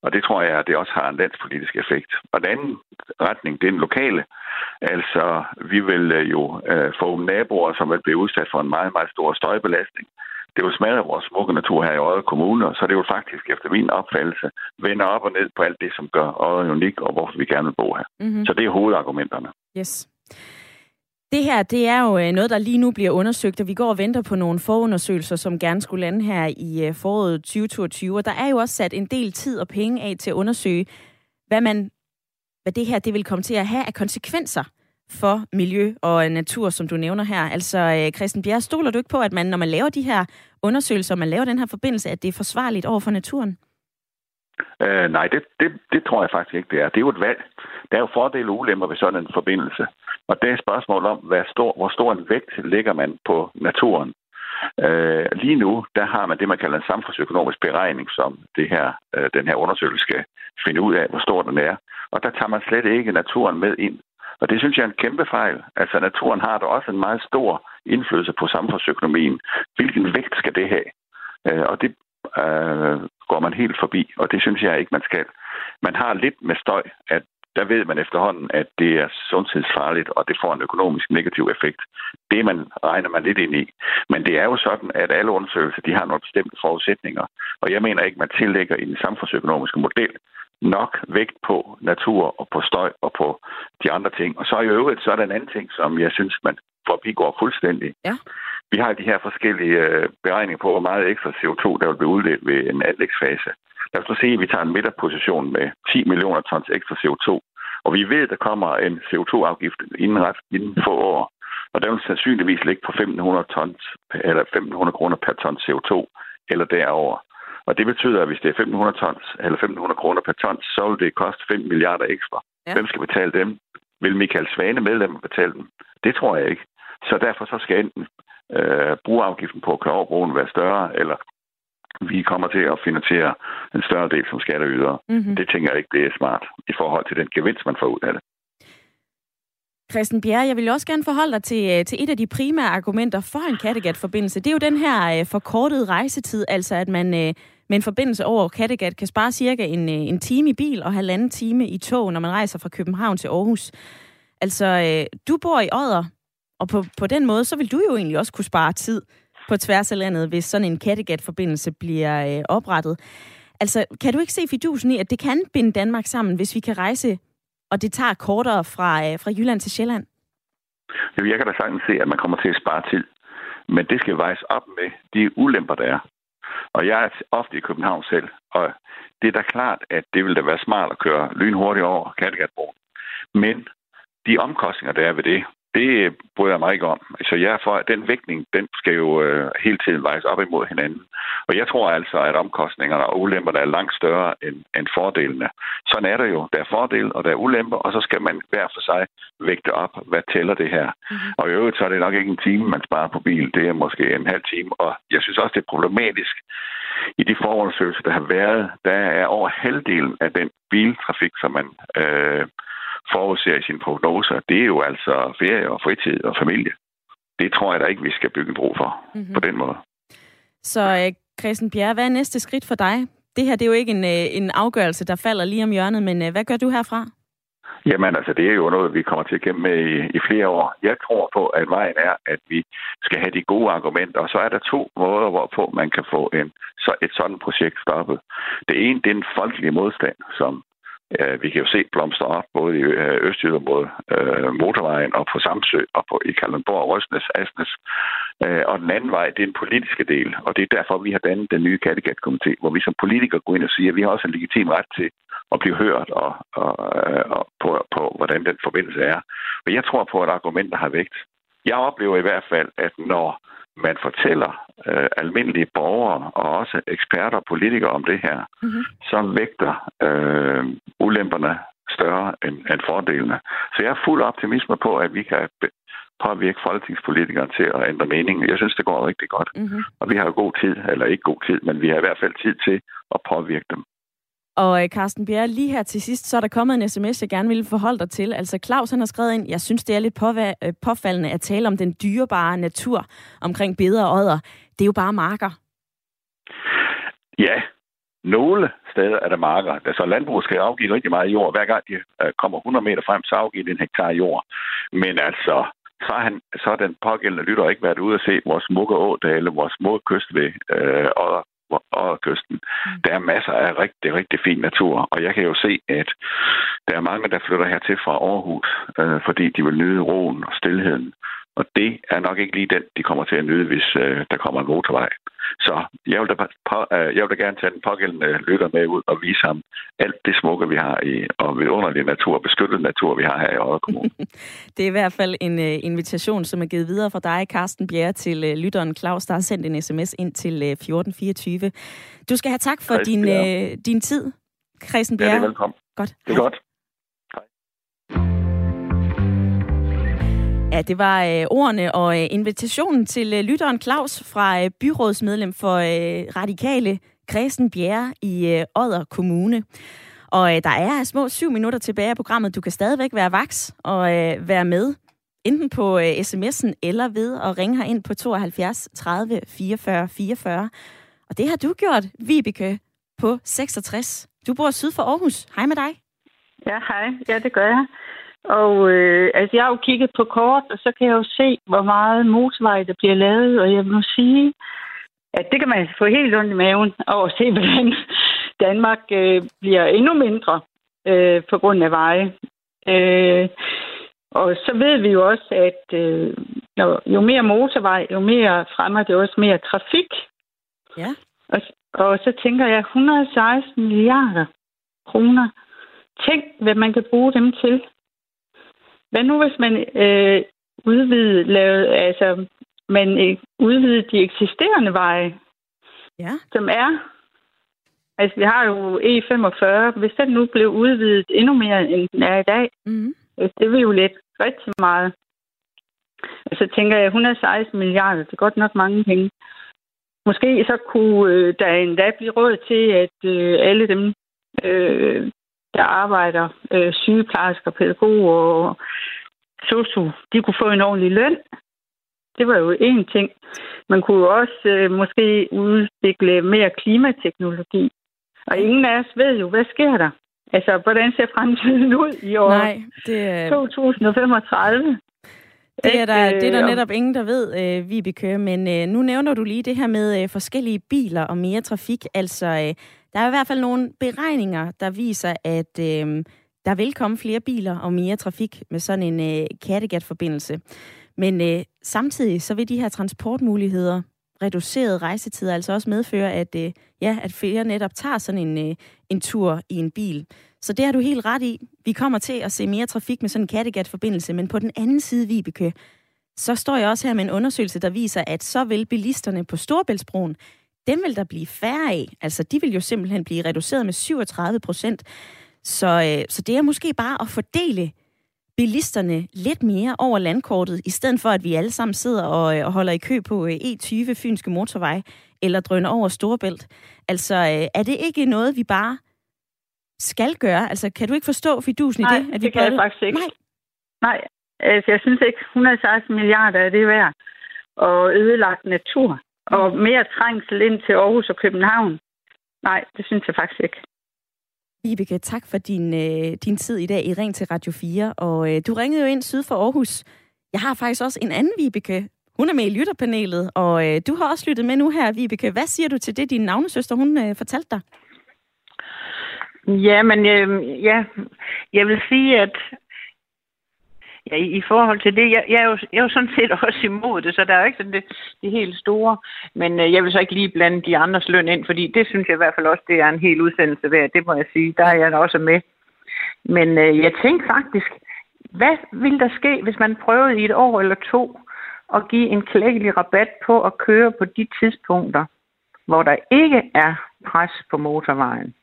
Og det tror jeg, at det også har en landspolitisk effekt. Og den anden retning, det er den lokale. Altså, vi vil øh, jo øh, få naboer, som vil blive udsat for en meget, meget stor støjbelastning. Det vil smadre vores smukke natur her i Odder Kommune, så det vil faktisk, efter min opfattelse, vende op og ned på alt det, som gør Odder unik, og hvorfor vi gerne vil bo her. Mm-hmm. Så det er hovedargumenterne. Yes. Det her, det er jo øh, noget, der lige nu bliver undersøgt, og vi går og venter på nogle forundersøgelser, som gerne skulle lande her i øh, foråret 2022. Og der er jo også sat en del tid og penge af til at undersøge, hvad, man, hvad det her det vil komme til at have af konsekvenser for miljø og øh, natur, som du nævner her. Altså, Christian Bjerre, stoler du ikke på, at man, når man laver de her undersøgelser, og man laver den her forbindelse, at det er forsvarligt over for naturen? Øh, nej, det, det, det tror jeg faktisk ikke, det er. Det er jo et valg. Der er jo fordele og ulemper ved sådan en forbindelse. Og det er et spørgsmål om, hvad stor, hvor stor en vægt lægger man på naturen. Øh, lige nu, der har man det, man kalder en samfundsøkonomisk beregning, som det her, øh, den her undersøgelse skal finde ud af, hvor stor den er. Og der tager man slet ikke naturen med ind. Og det synes jeg er en kæmpe fejl. Altså, naturen har da også en meget stor indflydelse på samfundsøkonomien. Hvilken vægt skal det have? Øh, og det øh, går man helt forbi, og det synes jeg ikke, man skal. Man har lidt med støj, at der ved man efterhånden, at det er sundhedsfarligt, og det får en økonomisk negativ effekt. Det man regner man lidt ind i. Men det er jo sådan, at alle undersøgelser de har nogle bestemte forudsætninger. Og jeg mener ikke, man tillægger i den samfundsøkonomiske model nok vægt på natur og på støj og på de andre ting. Og så i øvrigt, så er der en anden ting, som jeg synes, man forbigår fuldstændig. Ja. Vi har de her forskellige øh, beregninger på, hvor meget ekstra CO2, der vil blive udledt ved en anlægsfase. Lad os nu se, at vi tager en midterposition med 10 millioner tons ekstra CO2. Og vi ved, at der kommer en CO2-afgift inden, ret, inden få år. Og der vil sandsynligvis ligge på 1500, tons, eller 1500 kroner per ton CO2 eller derover. Og det betyder, at hvis det er 1500 tons, eller 1500 kroner per ton, så vil det koste 5 milliarder ekstra. Ja. Hvem skal betale dem? Vil Michael Svane medlemmer betale dem? Det tror jeg ikke. Så derfor så skal enten øh, brugerafgiften på Klavbroen være større, eller vi kommer til at finansiere en større del som skatteydere. Mm-hmm. Det tænker jeg ikke, det er smart i forhold til den gevinst, man får ud af det. Christian Bjerre, jeg vil også gerne forholde dig til, øh, til et af de primære argumenter for en Kattegat-forbindelse. Det er jo den her øh, forkortede rejsetid, altså at man øh, med en forbindelse over Kattegat kan spare cirka en, en time i bil og halvanden time i tog, når man rejser fra København til Aarhus. Altså, du bor i Odder, og på, på den måde, så vil du jo egentlig også kunne spare tid på tværs af landet, hvis sådan en Kattegat-forbindelse bliver øh, oprettet. Altså, kan du ikke se fidusen i, at det kan binde Danmark sammen, hvis vi kan rejse, og det tager kortere fra, øh, fra Jylland til Sjælland? Jo, jeg kan da sagtens se, at man kommer til at spare tid. Men det skal vejes op med de ulemper, der er. Og jeg er ofte i København selv, og det er da klart, at det ville da være smart at køre lynhurtigt over Kattegatbroen. Men de omkostninger, der er ved det, det bryder jeg mig ikke om. Så jeg for, den vægtning, den skal jo øh, hele tiden vejes op imod hinanden. Og jeg tror altså, at omkostningerne og ulemperne er langt større end, end fordelene. Sådan er der jo. Der er fordele, og der er ulemper, og så skal man hver for sig vægte op, hvad tæller det her. Mm-hmm. Og i øvrigt, så er det nok ikke en time, man sparer på bil. Det er måske en halv time. Og jeg synes også, det er problematisk. I de forundersøgelser, der har været, der er over halvdelen af den biltrafik, som man øh, forudser i sine prognoser, det er jo altså ferie og fritid og familie. Det tror jeg da ikke, vi skal bygge en bro for mm-hmm. på den måde. Så uh, Christian Bjerre, hvad er næste skridt for dig? Det her det er jo ikke en, uh, en afgørelse, der falder lige om hjørnet, men uh, hvad gør du herfra? Jamen altså, det er jo noget, vi kommer til at kæmpe med i, i flere år. Jeg tror på, at vejen er, at vi skal have de gode argumenter, og så er der to måder, hvorpå man kan få en, så et sådan projekt stoppet. Det ene, det er den folkelige modstand, som Øh, vi kan jo se blomster op både i øh, Østjylland øh, motorvejen og på Samsø og på, i Kalundborg, Røsnes, Asnes. Øh, og den anden vej, det er den politiske del, og det er derfor, vi har dannet den nye Kattegat-komité, hvor vi som politikere går ind og siger, at vi har også en legitim ret til at blive hørt og, og, og på, på, hvordan den forbindelse er. Og jeg tror på, at argumenter har vægt. Jeg oplever i hvert fald, at når man fortæller øh, almindelige borgere og også eksperter og politikere om det her, mm-hmm. så vægter øh, ulemperne større end, end fordelene. Så jeg er fuld optimisme på, at vi kan påvirke folketingspolitikere til at ændre mening. Jeg synes, det går rigtig godt. Mm-hmm. Og vi har jo god tid, eller ikke god tid, men vi har i hvert fald tid til at påvirke dem. Og øh, Carsten Bjerre, lige her til sidst, så er der kommet en sms, jeg gerne ville forholde dig til. Altså Claus han har skrevet ind, jeg synes, det er lidt øh, påfaldende at tale om den dyrebare natur omkring bedre og ådder. Det er jo bare marker. Ja, nogle steder er der marker. Altså landbruget skal afgive rigtig meget jord. Hver gang de øh, kommer 100 meter frem, så afgiver de en hektar jord. Men altså, så har, han, så den pågældende lytter ikke været ude at se vores smukke ådale, vores smukke kyst ved øh, Odder og kysten. Mm. Der er masser af rigtig, rigtig fin natur, og jeg kan jo se, at der er mange, der flytter hertil fra Aarhus, øh, fordi de vil nyde roen og stillheden. Og det er nok ikke lige den, de kommer til at nyde, hvis øh, der kommer en motorvej. Så jeg vil, da, på, øh, jeg vil da gerne tage den pågældende lytter med ud og vise ham alt det smukke, vi har i, og vidunderlige natur, beskyttet natur, vi har her i Odder Kommune. det er i hvert fald en uh, invitation, som er givet videre fra dig, Carsten Bjerre, til uh, lytteren Claus, der har sendt en sms ind til uh, 1424. Du skal have tak for din, uh, din tid, Christian Bjerre. Ja, det er velkommen. Godt. Det er godt. Ja, det var øh, ordene og øh, invitationen til øh, lytteren Claus fra øh, byrådsmedlem for øh, Radikale Kristen Bjerre i øh, Odder Kommune. Og øh, der er små syv minutter tilbage af programmet. Du kan stadigvæk være vaks og øh, være med. Enten på øh, sms'en eller ved at ringe ind på 72 30 44 44. Og det har du gjort, Vibeke, på 66. Du bor syd for Aarhus. Hej med dig. Ja, hej. Ja, det gør jeg. Og øh, altså, jeg har jo kigget på kort, og så kan jeg jo se, hvor meget motorvej der bliver lavet. Og jeg må sige, at det kan man få helt ondt i maven over at se, hvordan Danmark øh, bliver endnu mindre øh, på grund af veje. Øh, og så ved vi jo også, at øh, jo mere motorvej, jo mere fremmer det også mere trafik. Ja. Og, og så tænker jeg, 116 milliarder kroner. Tænk, hvad man kan bruge dem til. Hvad nu, hvis man øh, udvider, lavet, altså, man øh, udvider de eksisterende veje, ja. som er Altså, vi har jo E45. Hvis den nu blev udvidet endnu mere, end den er i dag, mm. det vil jo lidt rigtig meget. Og så tænker jeg, 116 milliarder, det er godt nok mange penge. Måske så kunne øh, der endda blive råd til, at øh, alle dem, øh, der arbejder, øh, sygeplejersker, pædagoger og sosu, de kunne få en ordentlig løn. Det var jo én ting. Man kunne jo også øh, måske udvikle mere klimateknologi. Og ingen af os ved jo, hvad sker der? Altså, hvordan ser fremtiden ud i år Nej, det, 2035? Det er, der, det er der netop ingen, der ved, øh, Vibeke. Men øh, nu nævner du lige det her med øh, forskellige biler og mere trafik. Altså, øh, der er i hvert fald nogle beregninger, der viser, at øh, der vil komme flere biler og mere trafik med sådan en øh, Kattegat-forbindelse. Men øh, samtidig så vil de her transportmuligheder reduceret rejsetid altså også medføre, at, øh, ja, at flere netop tager sådan en, øh, en tur i en bil. Så det har du helt ret i. Vi kommer til at se mere trafik med sådan en Kattegat-forbindelse, men på den anden side, Vibeke, så står jeg også her med en undersøgelse, der viser, at så vil bilisterne på Storbæltsbroen, dem vil der blive færre af. Altså, de vil jo simpelthen blive reduceret med 37 procent. Så, øh, så det er måske bare at fordele bilisterne lidt mere over landkortet, i stedet for at vi alle sammen sidder og, øh, og holder i kø på øh, E20 Fynske Motorvej, eller drøner over Storebælt. Altså, øh, er det ikke noget, vi bare skal gøre? Altså, kan du ikke forstå fidusen Nej, i det? At vi det kan jeg faktisk ikke. Nej. Nej, altså, jeg synes ikke, 116 milliarder er det værd. Og ødelagt natur. Og mm. mere trængsel ind til Aarhus og København. Nej, det synes jeg faktisk ikke. Vibeke, tak for din, øh, din tid i dag i Ring til Radio 4. Og øh, du ringede jo ind syd for Aarhus. Jeg har faktisk også en anden Vibeke. Hun er med i lytterpanelet, og øh, du har også lyttet med nu her, Vibeke. Hvad siger du til det, din navnesøster hun øh, fortalte dig? Ja, men øh, ja, jeg vil sige, at Ja, i, i forhold til det, jeg, jeg, er jo, jeg er jo sådan set også imod det, så der er jo ikke sådan det, det helt store. Men øh, jeg vil så ikke lige blande de andres løn ind, fordi det synes jeg i hvert fald også, det er en hel udsendelse værd. Det må jeg sige. Der er jeg også med. Men øh, jeg tænker faktisk, hvad vil der ske, hvis man prøvede i et år eller to at give en klækkelig rabat på at køre på de tidspunkter, hvor der ikke er pres på motorvejen?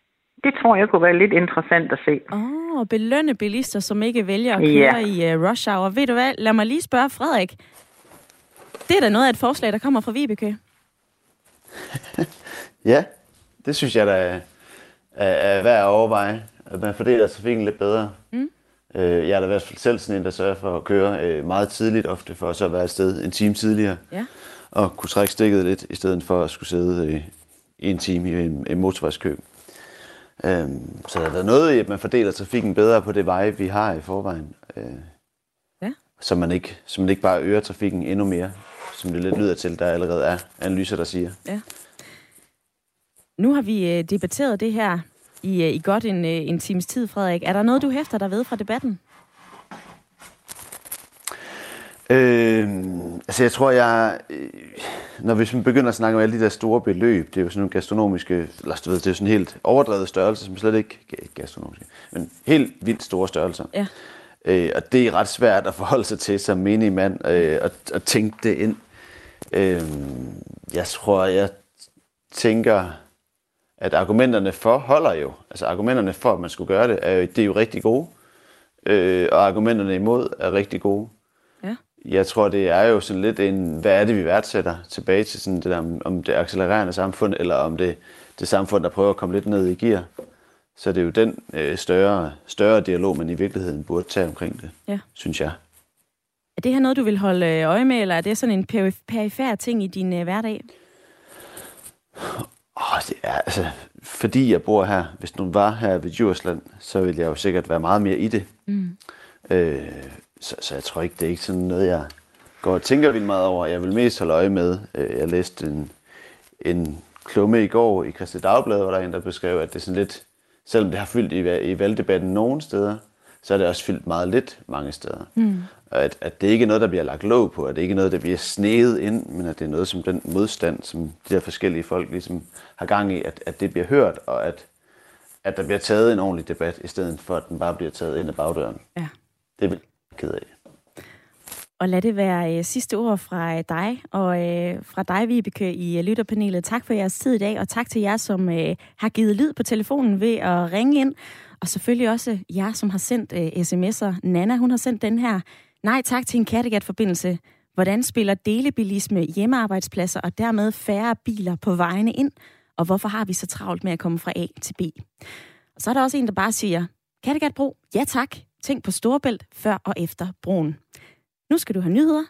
Det tror jeg kunne være lidt interessant at se. Åh, oh, belønne bilister, som ikke vælger at køre ja. i uh, rush hour. Ved du hvad, lad mig lige spørge Frederik. Det er da noget af et forslag, der kommer fra Vibeke. ja, det synes jeg, der er, er, er værd at overveje. At man fordeler trafikken lidt bedre. Mm. Øh, jeg er da i hvert fald selv sådan en, der sørger for at køre øh, meget tidligt ofte, for at så være afsted en time tidligere. Ja. Og kunne trække stikket lidt, i stedet for at skulle sidde øh, i en time i en, en motorvejskø. Øhm, så der er noget i, at man fordeler trafikken bedre på det veje, vi har i forvejen. Øh, ja. så, man ikke, så man ikke bare øger trafikken endnu mere, som det lidt lyder til, der allerede er analyser, der siger. Ja. Nu har vi øh, debatteret det her i, øh, i godt en, øh, en times tid, Frederik. Er der noget, du hæfter dig ved fra debatten? Øh, altså jeg tror, jeg... Øh, når vi begynder at snakke om alle de der store beløb, det er jo sådan nogle gastronomiske, eller du ved, det er sådan helt overdrevet størrelse, som slet ikke gastronomiske, men helt vildt store størrelser. Ja. Øh, og det er ret svært at forholde sig til som menig mand, øh, og, og tænke det ind. Øh, jeg tror, jeg tænker, at argumenterne for holder jo. Altså argumenterne for, at man skulle gøre det, er jo, det er jo rigtig gode. Øh, og argumenterne imod er rigtig gode. Jeg tror, det er jo sådan lidt en, hvad er det, vi værdsætter tilbage til sådan det der, om det accelererende samfund, eller om det, det samfund, der prøver at komme lidt ned i gear. Så det er jo den øh, større, større dialog, man i virkeligheden burde tage omkring det, ja. synes jeg. Er det her noget, du vil holde øh, øje med, eller er det sådan en perifær ting i din øh, hverdag? Oh, det er, altså, fordi jeg bor her, hvis du var her ved Djursland, så ville jeg jo sikkert være meget mere i det. Mm. Øh, så, så jeg tror ikke, det er ikke sådan noget, jeg går og tænker vildt meget over. Jeg vil mest holde øje med. Øh, jeg læste en, en klumme i går i Christi Dagblad, hvor der er en, der beskrev, at det er sådan lidt, selvom det har fyldt i, i valgdebatten nogle steder, så er det også fyldt meget lidt mange steder. Mm. Og at, at det ikke er noget, der bliver lagt låg på, at det ikke er noget, der bliver sneget ind, men at det er noget som den modstand, som de her forskellige folk ligesom har gang i, at, at det bliver hørt, og at, at der bliver taget en ordentlig debat, i stedet for at den bare bliver taget ind ad bagdøren. Ja. Det ked af. Og lad det være øh, sidste ord fra øh, dig, og øh, fra dig, Vibeke, i øh, lytterpanelet. Tak for jeres tid i dag, og tak til jer, som øh, har givet lyd på telefonen ved at ringe ind. Og selvfølgelig også jer, som har sendt øh, sms'er. Nana, hun har sendt den her. Nej tak til en Kattegat-forbindelse. Hvordan spiller delebilisme hjemmearbejdspladser og dermed færre biler på vejene ind? Og hvorfor har vi så travlt med at komme fra A til B? Og så er der også en, der bare siger, Kattegatbro, ja tak. Tænk på Storebælt før og efter broen. Nu skal du have nyheder.